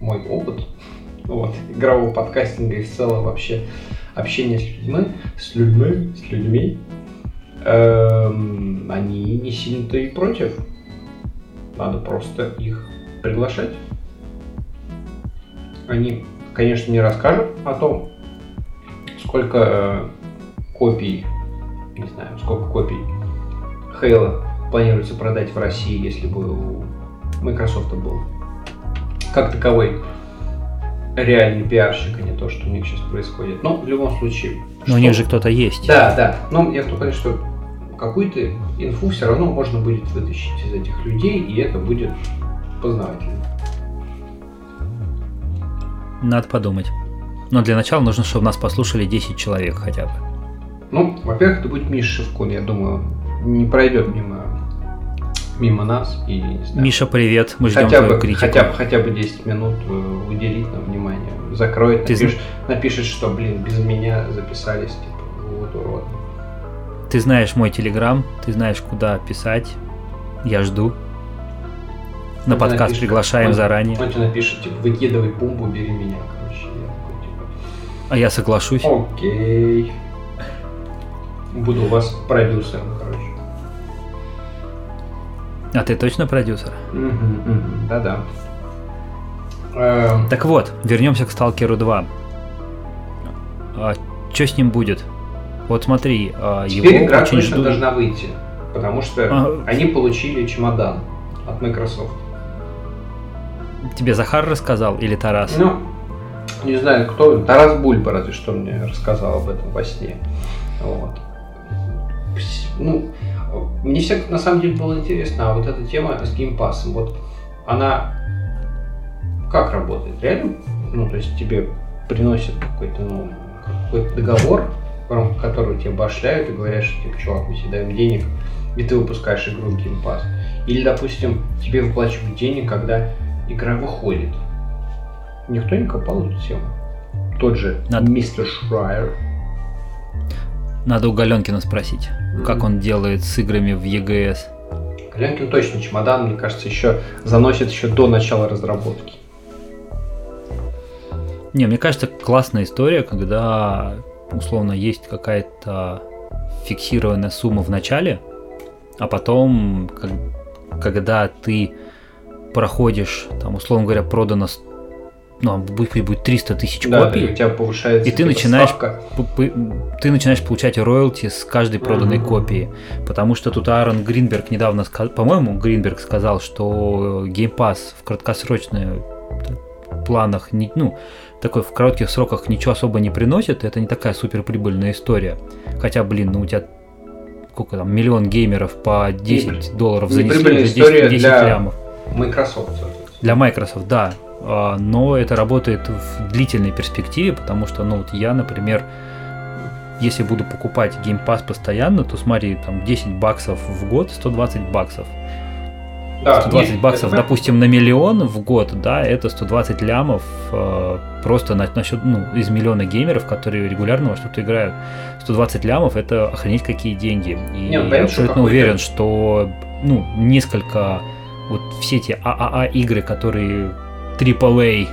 мой опыт, вот, игрового подкастинга и в целом вообще общения с людьми, с людьми, с людьми, эм, они не сильно-то и против. Надо просто их приглашать. Они, конечно, не расскажут о том, сколько э, копий, не знаю, сколько копий Хейла планируется продать в России, если бы у Microsoft был как таковой реальный пиарщик, а не то, что у них сейчас происходит. Но в любом случае. Но что... у них же кто-то есть. Да, да. Но я хочу сказать, что какую-то инфу все равно можно будет вытащить из этих людей, и это будет познавательно. Надо подумать. Но для начала нужно, чтобы нас послушали 10 человек хотя бы. Ну, во-первых, это будет Миша Шевкун, я думаю, не пройдет мимо мимо нас и. Миша, привет, мы ждем хотя твою бы, критику. хотя, бы- хотя бы 10 минут э, уделить нам внимание. Закроет, Ты напишет, напишет, что, блин, без меня записались, типа, вот урод. Ты знаешь мой телеграм, ты знаешь, куда писать. Я жду. На подкаст напишет, приглашаем заранее. Он тебе напишет, типа, выкидывай пумпу, бери меня, короче. Я типа, А я соглашусь. Окей. Буду у вас продюсером, короче. А ты точно продюсер? Да-да. Эм, Так вот, вернемся к Сталкеру 2. А, что с ним будет? Вот смотри, а, Теперь его игра очень точно ждут. должна выйти, потому что А. они получили чемодан от Microsoft. Тебе Захар рассказал или Тарас? Ну, не знаю, кто. Тарас Бульба разве что мне рассказал об этом во сне. Вот. Ну, мне всегда на самом деле было интересно, а вот эта тема с геймпасом, вот она как работает? Реально? Ну, то есть тебе приносят какой-то, ну, какой-то договор, в рамках которого тебе башляют и говорят, что типа, чувак, мы тебе даем денег, и ты выпускаешь игру в Pass. Или, допустим, тебе выплачивают денег, когда игра выходит. Никто не копал эту тему. Тот же Надо- мистер Шрайер. Надо у Галенкина спросить, как Мгм. он делает с играми в ЕГС. Ленкин точно чемодан, мне кажется, еще заносит еще до начала разработки. Не, мне кажется, классная история, когда условно есть какая-то фиксированная сумма в начале, а потом, как- когда ты проходишь, там, условно говоря, продано, ну, будет, будет 300 тысяч Да, копий, и у тебя повышается И ты начинаешь- ты начинаешь получать роялти с каждой проданной Мгм. копии. Потому что тут Аарон Гринберг недавно сказал, по-моему, Гринберг сказал, что Game Pass в краткосрочных планах, не, ну, такой в коротких сроках ничего особо не приносит, это не такая супер прибыльная история. Хотя, блин, ну у тебя сколько там, миллион геймеров по 10 долларов занесли, Неприбыльная уже 10, история 10 для- лямов. Microsoft. Для Microsoft, да. А, Но это работает в длительной перспективе, потому что, ну, вот я, например, если буду покупать Game Pass постоянно, то смотри, там 10 баксов в год, 120 баксов. Да, 120 нет, баксов, это- допустим, на миллион в год, да, это 120 лямов э, просто на, насчет, ну, из миллиона геймеров, которые регулярно во что-то играют. 120 лямов это охренеть какие деньги. И Не, ну, я абсолютно уверен, что ну, несколько вот все эти ААА игры, которые AAA,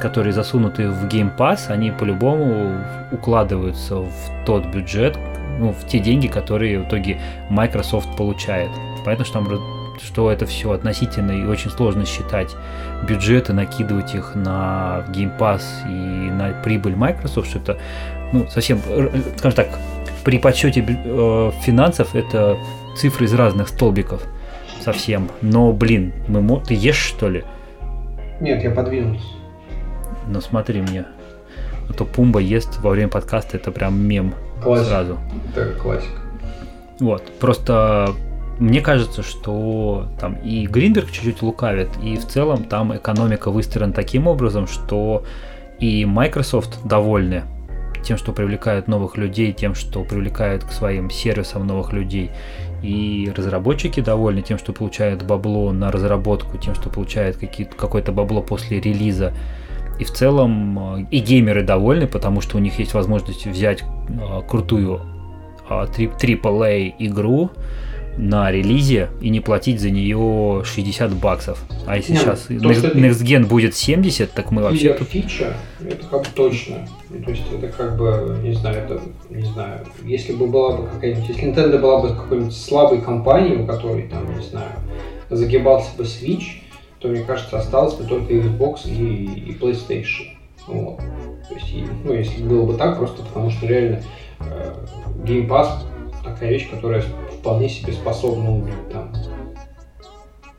которые засунуты в Game Pass, они по-любому укладываются в тот бюджет, ну, в те деньги, которые в итоге Microsoft получает. Понятно, что, там, что это все относительно и очень сложно считать бюджеты, накидывать их на Game Pass и на прибыль Microsoft, что это ну, совсем, р- скажем так, при подсчете э, финансов это цифры из разных столбиков совсем. Но, блин, мы, мо- ты ешь что ли? Нет, я подвинулся. Ну смотри мне. А то Пумба ест во время подкаста, это прям мем Классика. сразу. Это классика. Вот, просто мне кажется, что там и Гринберг чуть-чуть лукавит, и в целом там экономика выстроена таким образом, что и Microsoft довольны тем, что привлекают новых людей, тем, что привлекают к своим сервисам новых людей, и разработчики довольны тем, что получают бабло на разработку, тем, что получают какое-то бабло после релиза. И в целом э, и геймеры довольны, потому что у них есть возможность взять э, крутую AAA игру на релизе и не платить за нее 60 баксов. А если Не, сейчас то, Next, Gen будет 70, так мы вообще тут... фича, это как бы точно. Ну, То есть это как бы, не знаю, это, не знаю, если бы была бы какая-нибудь, если Nintendo была бы какой-нибудь слабой компанией, у которой там, не знаю, загибался бы Switch, то, мне кажется, осталось бы только Xbox и, и PlayStation. Вот. То есть, ну, если было бы так, просто потому что реально э, Game Pass такая вещь, которая вполне себе способна убить там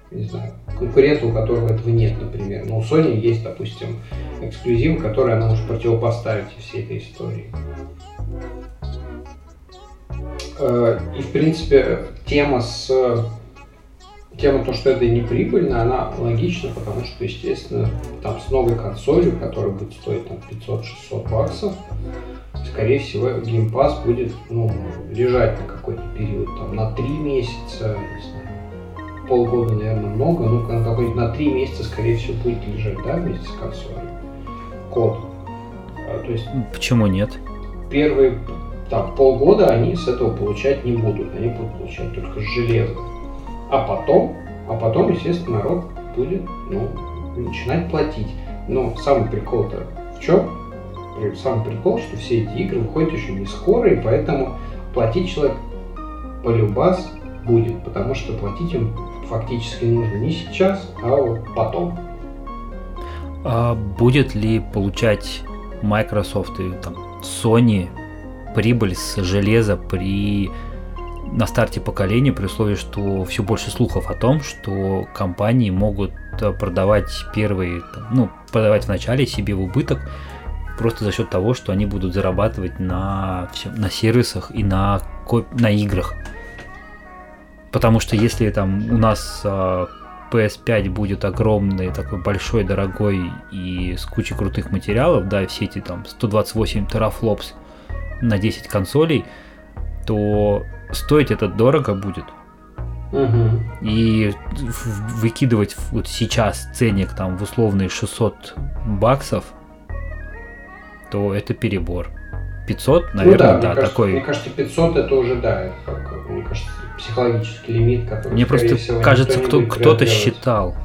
не знаю, конкурента, у которого этого нет, например. Но у Sony есть, допустим, эксклюзивы, которые она может противопоставить всей этой истории. Э, И, в принципе, тема с тема то, что это не прибыльно, она логична, потому что, естественно, там с новой консолью, которая будет стоить там 500-600 баксов, скорее всего, Pass будет ну, лежать на какой-то период, там, на 3 месяца, не знаю, полгода, наверное, много, ну, на какой-нибудь на 3 месяца, скорее всего, будет лежать, да, вместе с консолью. Код. А, То есть Почему нет? первые там, полгода они с этого получать не будут, они будут получать только с железа. А потом, а потом, естественно, народ будет ну, начинать платить. Но самый прикол-то в чем? Самый прикол, что все эти игры выходят еще не скоро, и поэтому платить человек полюбас будет, потому что платить им фактически нужно не сейчас, а вот потом. А будет ли получать Microsoft и там, Sony прибыль с железа при на старте поколения, при условии, что все больше слухов о том, что компании могут э, продавать первые, ну, продавать вначале себе в убыток, просто за счет того, что они будут зарабатывать на, всё- на сервисах и на, на играх. Потому что если там у нас а, PS5 будет огромный, такой большой, дорогой и с кучей крутых материалов, да, все эти там 128 терафлопс на 10 консолей, то стоить это дорого будет. И в- выкидывать вот сейчас ценник там в условные 600 баксов, то это перебор. 500, наверное, ну, да, да, мне, кажется, такой. мне кажется, 500 это уже, да, это как, мне кажется, психологический лимит, который, Мне просто всего, кажется, кто, кто-то считал,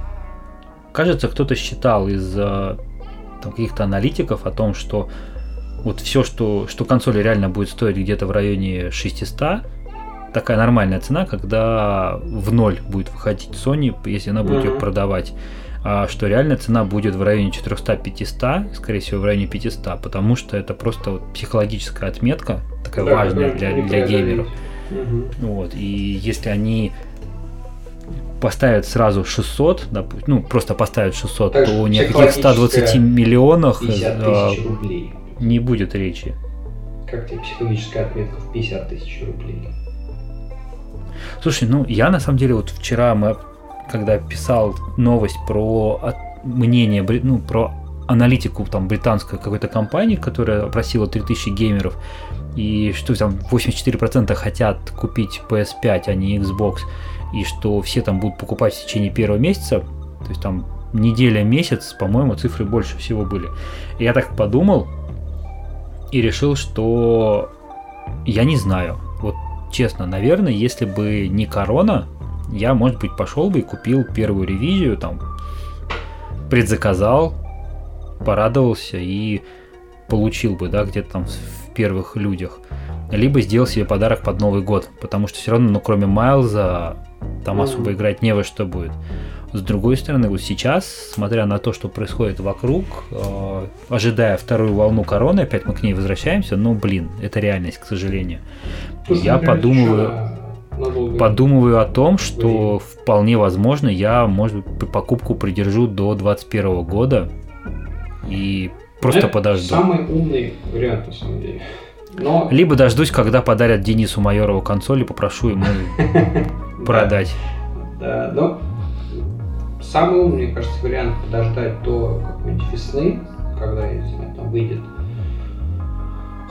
кажется, кто-то считал из э, там, каких-то аналитиков о том, что вот все, что, что консоль реально будет стоить где-то в районе 600, такая нормальная цена, когда в ноль будет выходить Sony, если она будет ее Мгм. продавать. А что реальная цена будет в районе 400-500, скорее всего, в районе 500, потому что это просто вот психологическая отметка, такая Да, важная которую для, для геймеров. Мгм. Вот, и если они поставят сразу 600, допу- ну, просто поставят 600, Так то ни о каких 120 психологическая миллионах 50 э, рублей. не будет речи. Как тебе психологическая отметка в 50 тысяч рублей? Слушай, ну, я на самом деле вот вчера мы, когда писал новость про мнение, ну, про аналитику там британской какой-то компании, которая опросила 3000 геймеров, и что там 84% хотят купить PS5, а не Xbox, и что все там будут покупать в течение первого месяца, то есть там неделя, месяц, по-моему, цифры больше всего были. И я так подумал и решил, что я не знаю. Честно, наверное, если бы не корона, я, может быть, пошел бы и купил первую ревизию, там, предзаказал, порадовался и получил бы, да, где-то там в первых людях. Либо сделал себе подарок под Новый год, потому что все равно, ну, кроме Майлза, там особо играть не во что будет. С другой стороны, вот сейчас, смотря на то, что происходит вокруг, э, ожидая вторую волну короны, опять мы к ней возвращаемся, ну, блин, это реальность, к сожалению. Слушай, Я подумываю- надолго? Подумываю о том, что вполне возможно я, может быть, покупку придержу до 21 года и просто Это подожду. Самый умный вариант, на самом деле. Но Либо дождусь, когда подарят Денису Майорову консоль и попрошу ему продать. Да, но самый умный, мне кажется, вариант подождать до какой-нибудь весны, когда, я не знаю, там выйдет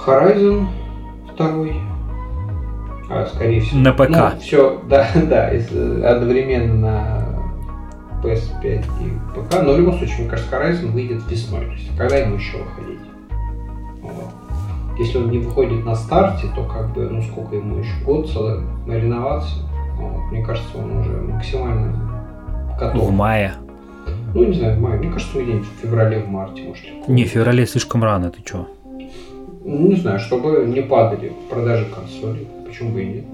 Horizon второй, а скорее всего... На ПК. все, да, да, одновременно на PS5 и ПК, но в любом случае, мне кажется, Horizon выйдет весной, то есть когда ему еще выходить? Вот. Если он не выходит на старте, то как бы, ну сколько ему еще, год целый мариноваться, Вот, мне кажется, он уже максимально готов. В мае. Ну, не знаю, в мае. Мне кажется, где-нибудь в феврале, в марте, может. Не, в феврале слишком рано, ты чё? Ну, не знаю, чтобы не падали продажи консолей. Почему бы и нет?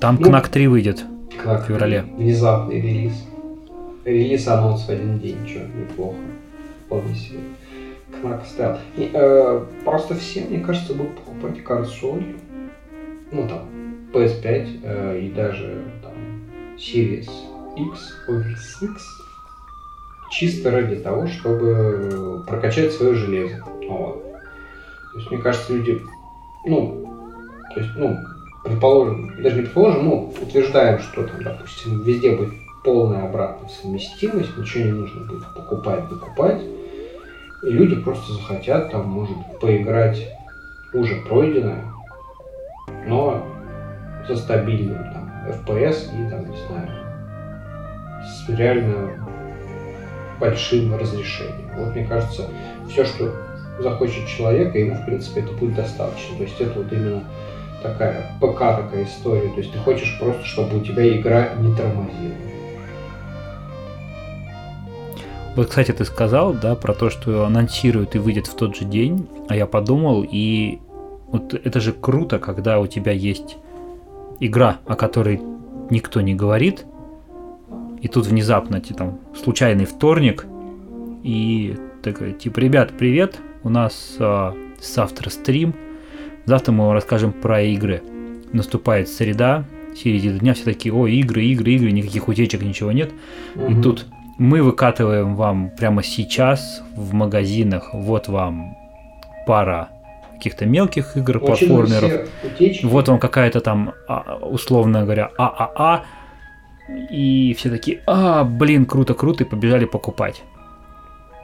Там Ну, Knack 3 выйдет. Как В феврале. Внезапный релиз. Релиз анонс в один день, что, неплохо. Вполне себе. Кнак стайл. Э, просто все, мне кажется, будут покупать консоль. Ну там, PS5 э, и даже там Series X, Series X. Чисто ради того, чтобы прокачать свое железо. Вот. То есть, мне кажется, люди, ну, то есть, ну, предположим, даже не предположим, ну, утверждаем, что там, допустим, везде будет полная обратная совместимость, ничего не нужно будет покупать, докупать. И люди просто захотят там, может, поиграть уже пройденное, но со стабильным там FPS и там, не знаю, с реально большим разрешением. Вот мне кажется, все, что захочет человека, ему, в принципе, это будет достаточно. То есть это вот именно такая ПК такая история. То есть ты хочешь просто, чтобы у тебя игра не тормозила. Вот, кстати, ты сказал, да, про то, что анонсируют и выйдет в тот же день, а я подумал, и вот это же круто, когда у тебя есть игра, о которой никто не говорит, и тут внезапно тебе там случайный вторник, и такой, типа, ребят, привет, у нас а, завтра стрим, завтра мы вам расскажем про игры. Наступает среда, середина дня, все такие, о, игры, игры, игры, никаких утечек, ничего нет. И Мгм. тут мы выкатываем вам прямо сейчас в магазинах, вот вам пара каких-то мелких игр, Учитывая платформеров, вот вам какая-то там, а, условно говоря, ААА, и все такие, а, блин, круто, круто, и побежали покупать.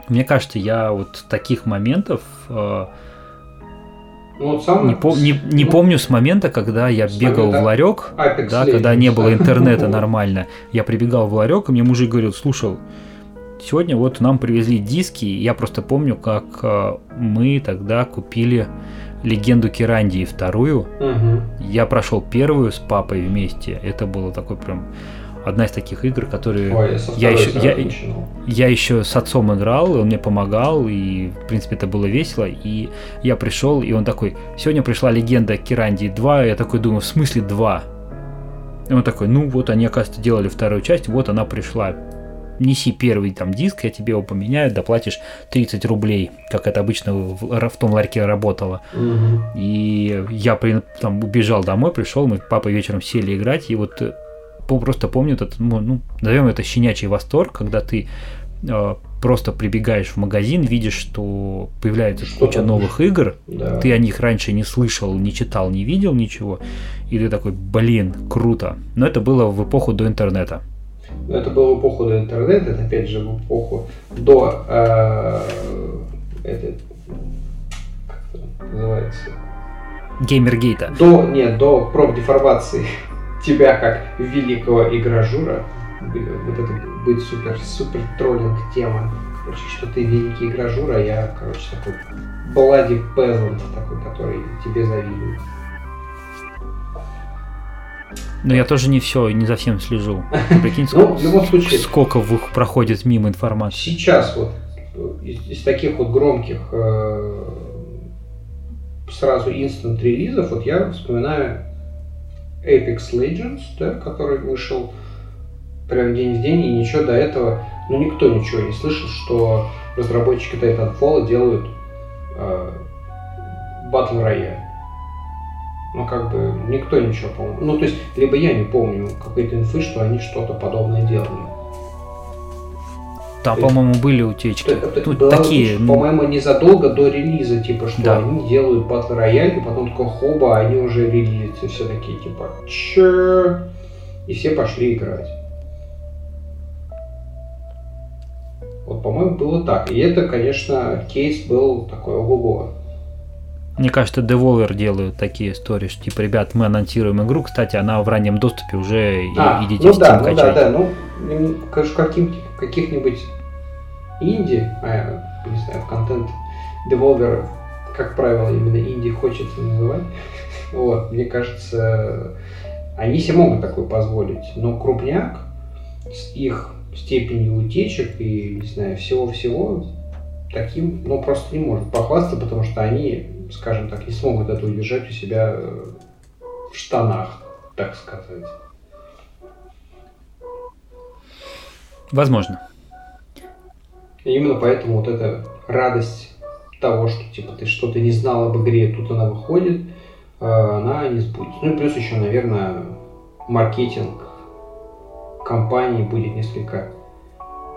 Мне кажется, я вот таких моментов э, ну, вот самое- не, пом- не- не ну, помню с момента, когда я бегал в ларек, Apex да, когда не было интернета нормально. Я прибегал в ларек, и мне мужик говорил, слушай, сегодня вот нам привезли диски, и я просто помню, как э, мы тогда купили легенду Кирандии вторую. Мгм. Я прошел первую с папой вместе. Это было такой прям одна из таких игр, которые Ой, я я еще- я- начинал. я еще с отцом играл, и он мне помогал, и, в принципе, это было весело. И я пришел, и он такой, сегодня пришла легенда Кирандии 2, и я такой думаю, в смысле 2? И он такой, ну вот они, оказывается, делали вторую часть, вот она пришла. Неси первый там диск, я тебе его поменяю, доплатишь 30 рублей, как это обычно в, в том ларьке работало. Мгм. И я при- там убежал домой, пришел, мы с папой вечером сели играть, и вот э, просто помню этот, ну, ну, назовем это щенячий восторг, когда ты э, просто прибегаешь в магазин, видишь, что появляется Что куча новых игр, Да. ты о них раньше не слышал, не читал, не видел ничего, и ты такой, блин, круто. Но это было в эпоху до интернета. Но Это было в эпоху до интернета, это опять же в эпоху до э, этой, как это называется, Геймергейта. до, нет, до профдеформации тебя как великого игражура. Б- Вот это будет супер, супер троллинг тема. Короче, что ты великий игражур, а я, короче, такой блади пезант такой, который тебе завидует. Но я тоже не все, не за всем слежу. Прикинь, Ну, в любом случае, сколько в- проходит мимо информации. Сейчас вот э, из, из таких вот громких э, сразу инстант релизов, вот я вспоминаю Apex Legends, да, который вышел прям день в день, и ничего до этого, ну никто ничего не слышал, что разработчики Titanfall делают э, Battle Royale. Ну, как бы, никто ничего, по-моему. Ну, то есть, либо я не помню какой-то инфы, что они что-то подобное делали. Там, есть- по-моему, были утечки. Это Ну, была, такие, ну, по-моему, незадолго до релиза, типа, что Да. они делают батл рояль, и потом такой хоба, они уже релизятся, все такие, типа, че? И все пошли играть. Вот, по-моему, было так. И это, конечно, кейс был такой ого-го. Мне кажется, Devolver делают такие истории, что типа, ребят, мы анонсируем игру, кстати, она в раннем доступе уже, и А, идите ну в Steam да, ну да, качайте. да, ну, конечно, каким, каких-нибудь инди, а, не знаю, контент деволверов, как правило, именно инди хочется называть. Вот, мне кажется, Они себе могут такое позволить, но крупняк с их степенью утечек и, не знаю, всего-всего таким, ну, просто не может похвастаться, потому что они, скажем так, не смогут это удержать у себя э, в штанах, так сказать. Возможно. И именно поэтому вот эта радость того, что типа ты что-то не знал об игре, тут она выходит, э, она не сбудется. Ну и плюс еще, наверное, маркетинг компании будет несколько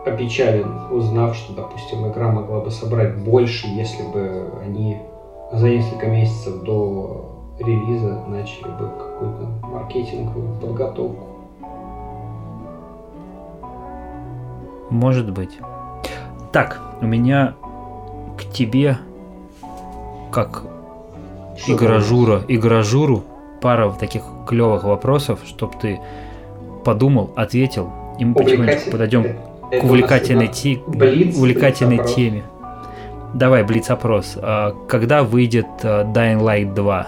опечален, узнав, что, допустим, игра могла бы собрать больше, если бы они за несколько месяцев до релиза начали бы какую-то маркетинговую подготовку. Может быть. Так, у меня к тебе, как игражура, игражуру, пара таких клевых вопросов, чтобы ты подумал, ответил, и мы потихонечку подойдем к увлекательной, те... увлекательной теме. Давай, блиц-опрос. А, Когда выйдет а, Dying Light 2?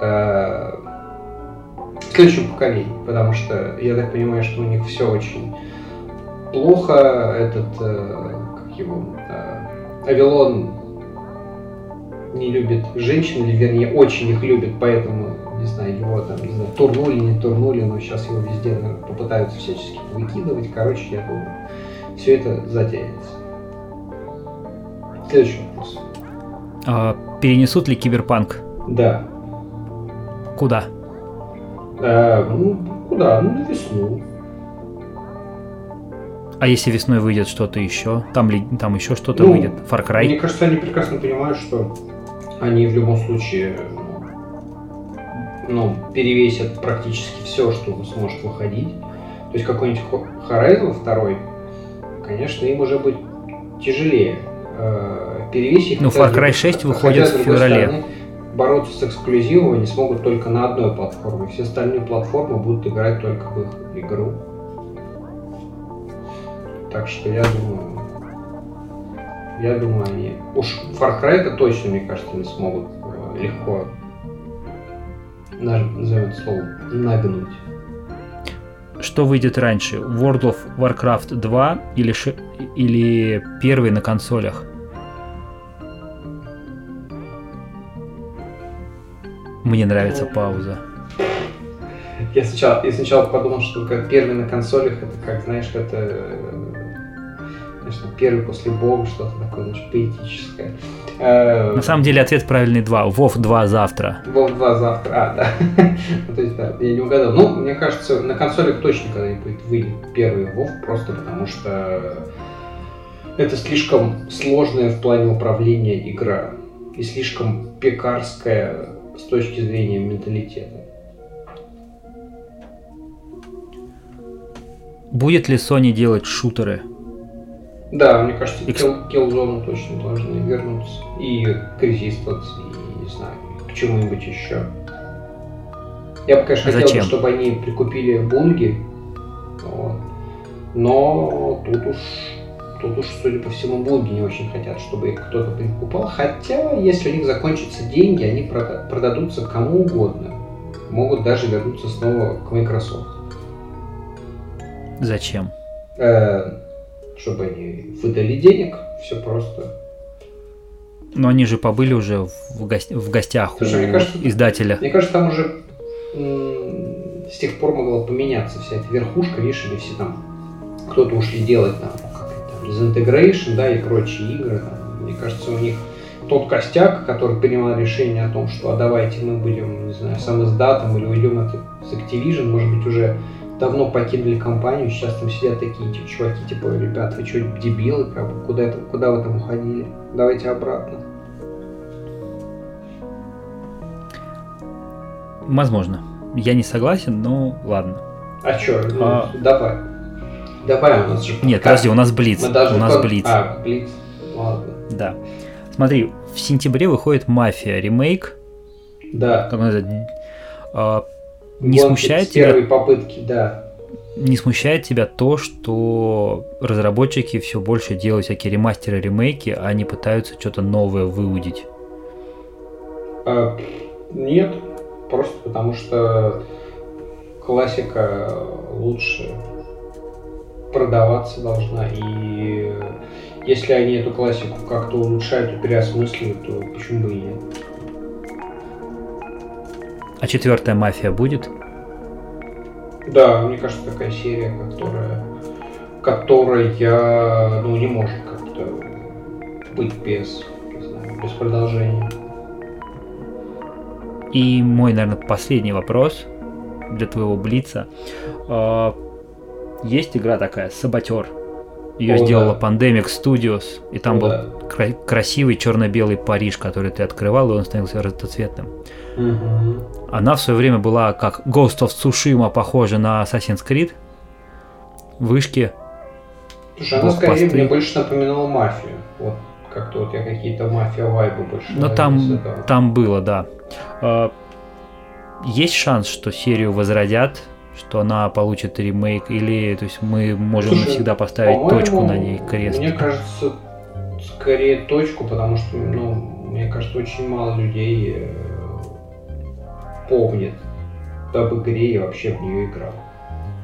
Э, в следующем поколении, потому что я так понимаю, что у них все очень плохо. Этот, э, как его, э, Авилон не любит женщин, или вернее очень их любит, поэтому, не знаю, его там, не знаю, турнули, не турнули, но сейчас его везде наверное, попытаются всячески выкидывать. Короче, я думаю, все это затянется. Следующий вопрос. А, Перенесут ли киберпанк? Да. Куда? Э, ну, куда? Ну, на весну. А если весной выйдет что-то еще? Там ли там еще что-то Ну, выйдет? Far Cry? Мне кажется, они прекрасно понимают, что они в любом случае ну, перевесят практически все, что сможет выходить. То есть какой-нибудь Ho- Horizon 2, конечно, им уже будет тяжелее э, перевесить. Ну, Far Cry 6 выходит в феврале. бороться с эксклюзивом они смогут только на одной платформе. Все остальные платформы будут играть только в их игру. Так что я думаю, я думаю, они... Уж Far Cry это точно, мне кажется, не смогут э, легко, назовем это словом, нагнуть. Что выйдет раньше? World of Warcraft 2 или, или первый на консолях? Мне нравится пауза. Я сначала, я сначала подумал, что как первый на консолях, это как, знаешь, это э, конечно, первый после Бога, что-то такое, значит, поэтическое. Э, На самом деле ответ правильный 2. WoW 2 завтра. Вов 2 завтра. А, да. Ну, То есть, да, я не угадал. Ну, мне кажется, на консолях точно когда-нибудь выйдет первый Вов, просто потому что это слишком сложная в плане управления игра и слишком пекарская с точки зрения менталитета. Будет ли Sony делать шутеры? Да, мне кажется, Икс- Kill, Killzone точно должны вернуться. И к Resistance, и не знаю, к чему-нибудь еще. Я бы, конечно, А хотел, бы, зачем? чтобы они прикупили бунги. вот. Но тут уж, тут уж, судя по всему, бунги не очень хотят, чтобы их кто-то прикупал. Хотя, если у них закончатся деньги, они прода- продадутся кому угодно. Могут даже вернуться снова к Microsoft. Зачем? Э, чтобы они выдали денег, все просто. Но они же побыли уже в, гос- в гостях Слушай, у мне кажется, издателя. Мне кажется, там уже с тех пор могла поменяться вся эта верхушка, видишь, или все там кто-то ушли делать там, как там Disintegration, да, и прочие игры. там. Мне кажется, у них тот костяк, который принимал решение о том, что а давайте мы будем, не знаю, сам издатом или уйдем от, с Activision, может быть, уже давно покинули компанию, сейчас там сидят такие типа, чуваки, типа, ребят, вы что, дебилы, как бы, куда, это, куда вы там уходили? Давайте обратно. Возможно. Я не согласен, но ладно. А что, ну, А. давай. Давай, у нас же Нет, подкаст. подожди, у нас Блиц. Мы даже У нас кон- Блиц. А, Блиц. Ладно. Да. Смотри, в сентябре выходит Мафия ремейк. Да. Как он называется? Не Гонки смущает тебя? первой попытки, да. Не смущает тебя то, что разработчики все больше делают всякие ремастеры, ремейки, а они пытаются что-то новое выудить? А, нет. Просто потому что классика лучше продаваться должна. И если они эту классику как-то улучшают и переосмысливают, то почему бы и нет? А четвертая мафия будет? Да, мне кажется, такая серия, которая, которая ну, не может как-то быть без, знаю, без продолжения. И мой, наверное, последний вопрос для твоего Блица. А, есть игра такая, Саботер. Ее О, сделала да. Pandemic Studios, и там О, был да. кра- красивый черно-белый Париж, который ты открывал, и он становился разноцветным. Угу. Она в свое время была как Ghost of Tsushima, похожа на Assassin's Creed. Вышки. Слушай, она скорее мне больше напоминала мафию. Вот как-то вот я какие-то мафия вайбы больше. Но там, там было, да. А, есть шанс, что серию возродят, что она получит ремейк, или то есть мы можем Слушай, навсегда поставить точку на ней, крест? Мне кажется, скорее точку, потому что, ну, мне кажется, очень мало людей э, помнит об игре и вообще в нее играл.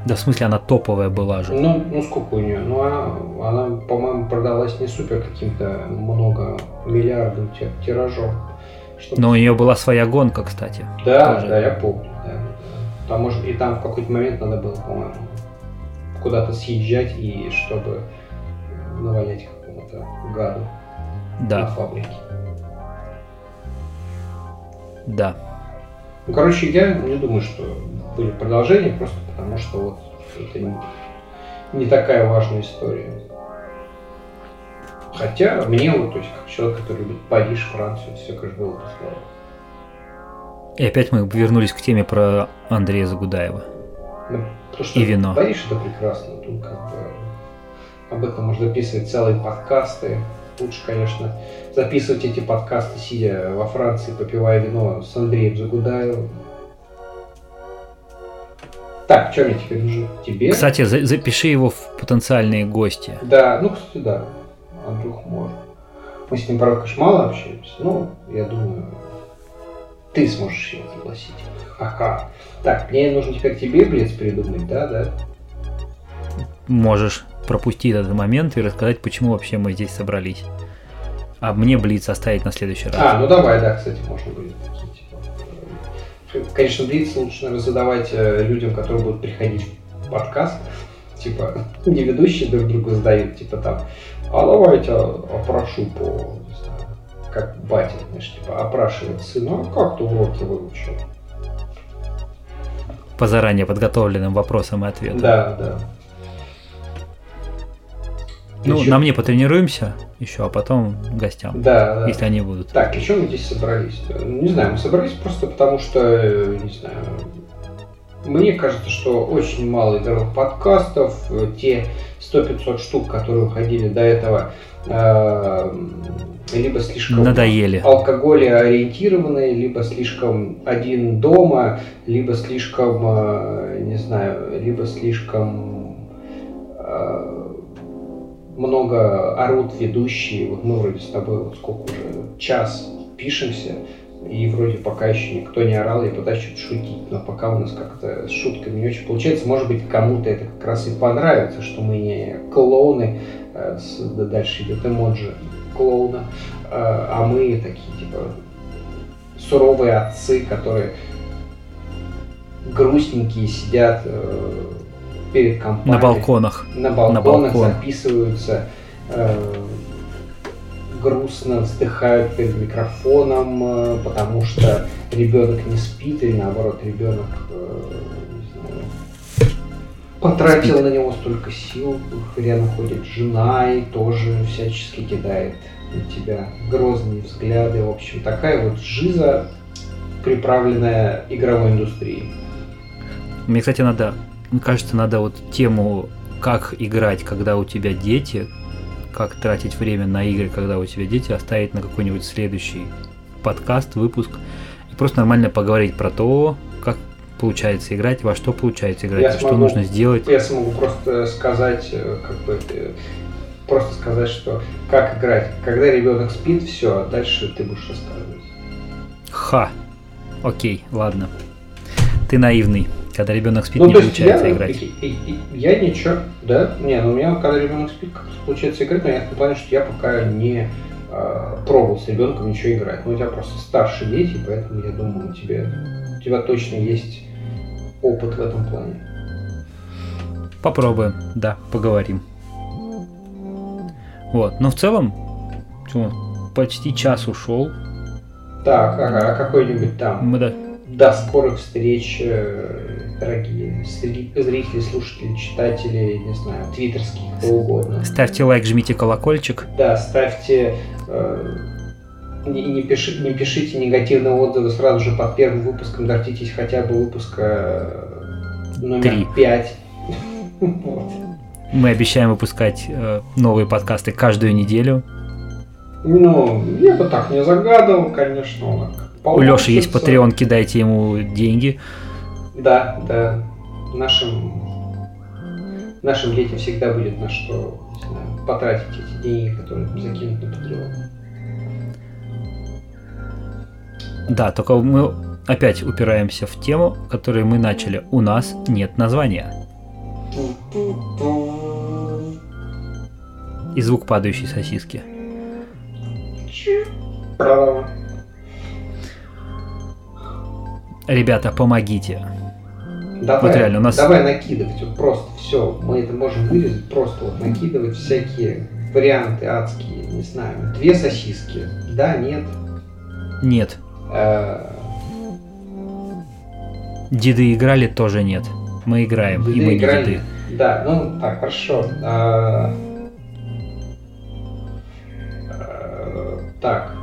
Да, в смысле, она топовая была же. Ну, ну сколько у нее? Ну, она, она по-моему, продалась не супер каким-то много миллиардов тиражом. Но у нее была своя гонка, кстати. Да, тоже. да, я помню. Там может, и там в какой-то момент надо было, по-моему, куда-то съезжать и чтобы навалять какому-то гаду да. на фабрике. Да. Ну, короче, я не думаю, что были продолжения, просто потому что вот это не, не такая важная история. Хотя мне вот, то есть, как человек, который любит Париж, Францию, все, конечно, было бы слава. И опять мы вернулись к теме про Андрея Загудаева. Ну, что и вино. Париж это прекрасно. Тут как бы об этом можно записывать целые подкасты. Лучше, конечно, записывать эти подкасты, сидя во Франции, попивая вино с Андреем Загудаевым. Так, что мне теперь нужно? Тебе? Кстати, за запиши его в потенциальные гости. Да, ну, кстати, да. А вдруг можно. Мы с ним, правда, конечно, мало общаемся, но я думаю, ты сможешь его пригласить. Ага. Так, мне нужно теперь тебе, блиц, придумать, да, да? Можешь пропустить этот момент и рассказать, почему вообще мы здесь собрались. А мне Блиц оставить на следующий раз. А, ну давай, да, кстати, можно будет. Конечно, Блиц лучше, наверное, задавать э, людям, которые будут приходить в подкаст. Типа, не ведущие друг другу задают, типа там, а давайте опрошу по как батя, знаешь, типа опрашивает сына, а как ты уроки выучил? По заранее подготовленным вопросам и ответам. Да, да. Ну, еще... на мне потренируемся еще, а потом гостям. Да, да. Если они будут. Так, еще мы здесь собрались? Не знаю, мы собрались просто потому, что, не знаю, мне кажется, что очень мало игровых подкастов. Те 100-500 штук, которые уходили до этого, э, либо слишком надоели ориентированные, либо слишком один дома, либо слишком, э, не знаю, либо слишком э, много орут ведущие. Вот мы вроде с тобой вот сколько уже час пишемся, и вроде пока еще никто не орал, я пытаюсь что-то шутить, но пока у нас как-то с шутками не очень получается. Может быть, кому-то это как раз и понравится, что мы не клоуны, э, с, да дальше идет эмоджи клоуна, а, а мы такие, типа, суровые отцы, которые грустненькие сидят э, перед компанией. На балконах. На балконах На балкон. записываются, э, грустно вздыхают перед микрофоном, э, потому что ребенок не спит, или наоборот, ребенок потратил Спит. на него столько сил, рядом ходит жена и тоже всячески кидает на тебя грозные взгляды. В общем, такая вот жиза, приправленная игровой индустрией. Мне, кстати, надо, мне кажется, надо вот тему, как играть, когда у тебя дети, как тратить время на игры, когда у тебя дети, оставить на какой-нибудь следующий подкаст, выпуск, и просто нормально поговорить про то, как получается играть, во что получается играть, я что смогу, нужно сделать. Я смогу просто сказать, э, как бы, э, просто сказать, что как играть. Когда ребенок спит, все, а дальше ты будешь рассказывать. Ха! Окей, ладно. Ты наивный. Когда ребенок спит, Ну, не получается я, играть. и- я ничего, да? Не, ну у меня, когда ребенок спит, как получается играть, но я в том плане, что я пока не э, пробовал с ребенком ничего играть. Ну, у тебя просто старшие дети, поэтому я думаю, у тебя, у тебя точно есть опыт в этом плане. Попробуем, да, поговорим. Вот, но в целом, почти час ушел. Так, ага, а какой-нибудь там Мы да, До скорых встреч, э, дорогие зри- зрители, слушатели, читатели, не знаю, твиттерские, кто угодно. ставьте лайк, жмите колокольчик. Да, ставьте, э, не, не пиши- не пишите негативные отзывы сразу же под первым выпуском, дождитесь хотя бы выпуска э, номер Три. 5. Вот. Мы обещаем выпускать э, новые подкасты каждую неделю. Ну, я бы так не загадывал, конечно. У Леши есть. Patreon, кидайте ему деньги. Да, да. Нашим, нашим детям всегда будет на что знаю, потратить эти деньги, которые закинут на Patreon. Да, только мы опять упираемся в тему, которую мы начали. У нас нет названия. И звук падающей сосиски. Ребята, помогите. Давай, Вот реально, у нас- давай накидывать, вот просто все. Мы это можем вырезать, просто вот накидывать всякие варианты адские, не знаю. Две сосиски. Да, нет. Нет. Э, Деды играли, тоже нет. Мы играем, и Деды мы не играли. деды. Да, ну так, хорошо. А, э, Так,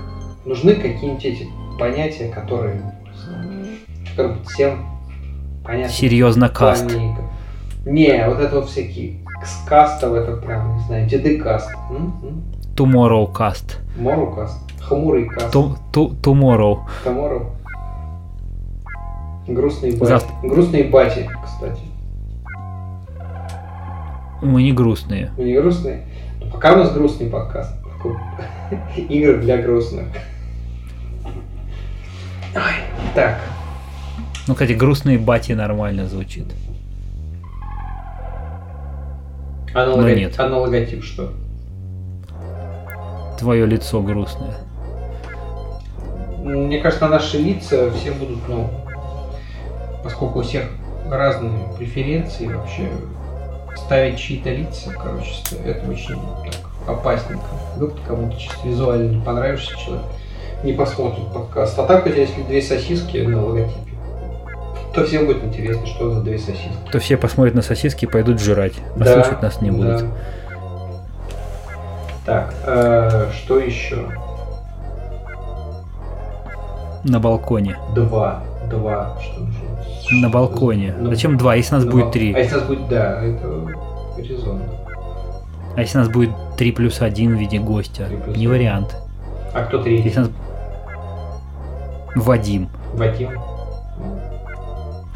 нужны какие-нибудь эти понятия, которые, знаю, которые всем понятны. Серьезно, каст. Не, вот это вот всякие с кастов, это прям, не знаю, каст. М? Tomorrow cast. Мору каст. Хмурый каст. Ту- ту- Tomorrow. Tomorrow. Грустные бати. Завтра. Грустные бати, кстати. Мы не грустные. Мы не грустные? Ну, пока у нас грустный подкаст. Игры для грустных. Ой, так. Ну, кстати, грустные бати нормально звучит. А на, лого- нет. а на логотип что? Твое лицо грустное. Мне кажется, на наши лица все будут, ну, поскольку у всех разные преференции вообще, ставить чьи-то лица, короче, это очень так, опасненько. Вдруг ты кому-то чисто визуально не понравишься человек, не посмотрит подкаст. А так, вот если две сосиски на логотипе, то всем будет интересно, что за две сосиски. То все посмотрят на сосиски и пойдут жрать. А Да, слушать нас не да. будут. Так, э, что еще? На балконе. Два. Два. Что? На балконе. Ну, Зачем два, если нас на будет бал- три? А если нас будет, да, это резонно. А если нас будет 3 плюс 1 в виде гостя? Три Не один. вариант. А кто третий? Если нас... Вадим, Вадим?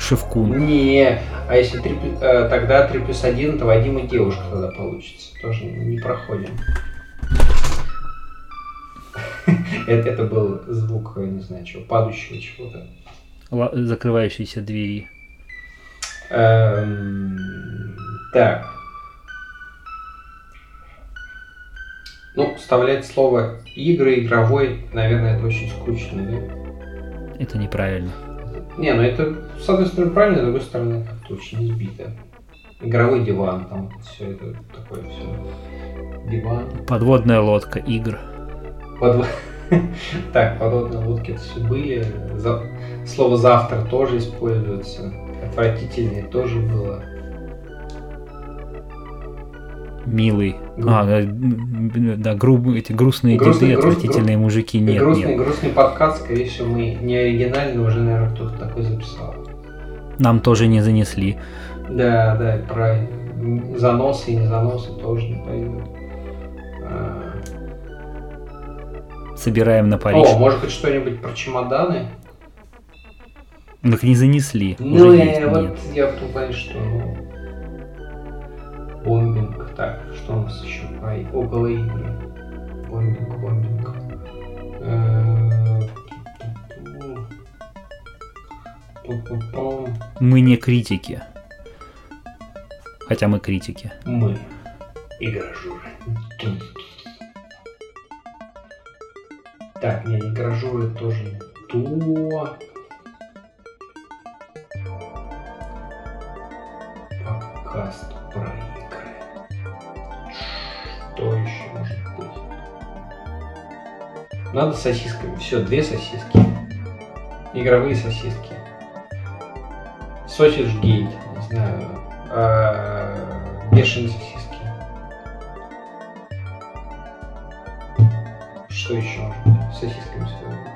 Шевкун. Не, а если три, плю- э, тогда 3 плюс 1, то Вадим и девушка тогда получится. Тоже не проходим. Это, это был звук, не знаю чего, падающего чего-то. Закрывающиеся двери. Эм, так. Ну, вставлять слово игры, игровой, наверное, это очень скучно, да? Это неправильно. Не, ну это, с одной стороны, правильно, с другой стороны, как-то очень избито. Игровой диван, там все это такое все. Диван. Подводная лодка, игр. Подво- Так, подводные лодки это все были. За- Слово завтра тоже используется. Отвратительное тоже было. Милый. Гру- А, да, грубые, эти грустные Грустный- деды, груст- отвратительные мужики. И Нет, грустный, нет. грустный подкаст, скорее всего, мы не оригинальный, уже, наверное, кто-то такой записал. Нам тоже не занесли. Да, да, про заносы и не заносы тоже не пойдут. А, Собираем на Париж. О, может быть, что-нибудь про чемоданы? Ну, их не занесли. Ну, Уже я, вот я в том плане, что ну, бомбинг. Так, что у нас еще про и- около игры? Бомбинг, бомбинг. Э. Мы не критики. Хотя мы критики. Мы. Игражуры. Так, не, игражуры тоже не то. Надо сосисками. Все, две сосиски. Игровые сосиски. Sausage Gate, не знаю. а, Бешеные сосиски. Что еще? С сосисками связано.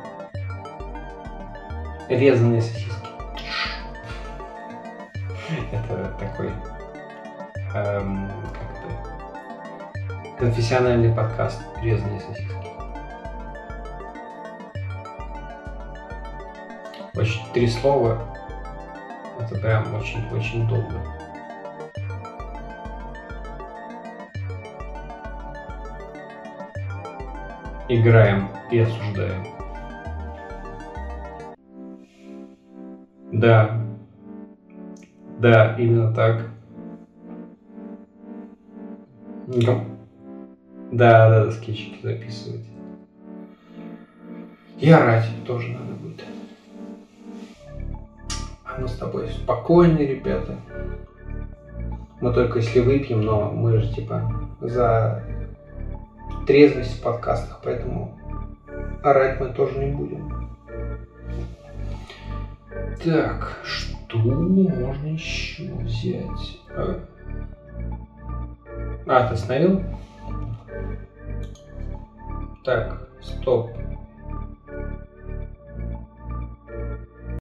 Резаные сосиски. Это такой эм, как это, конфессиональный подкаст «Резаные сосиски». Три слова. Это прям очень-очень долго. Играем и осуждаем. Да. Да, именно так. Да, да, да, скетчики записывать. И орать тоже надо спокойные ребята. Мы только если выпьем, но мы же типа за трезвость в подкастах, поэтому орать мы тоже не будем. Так, что можно еще взять? А, А, ты остановил? Так, стоп.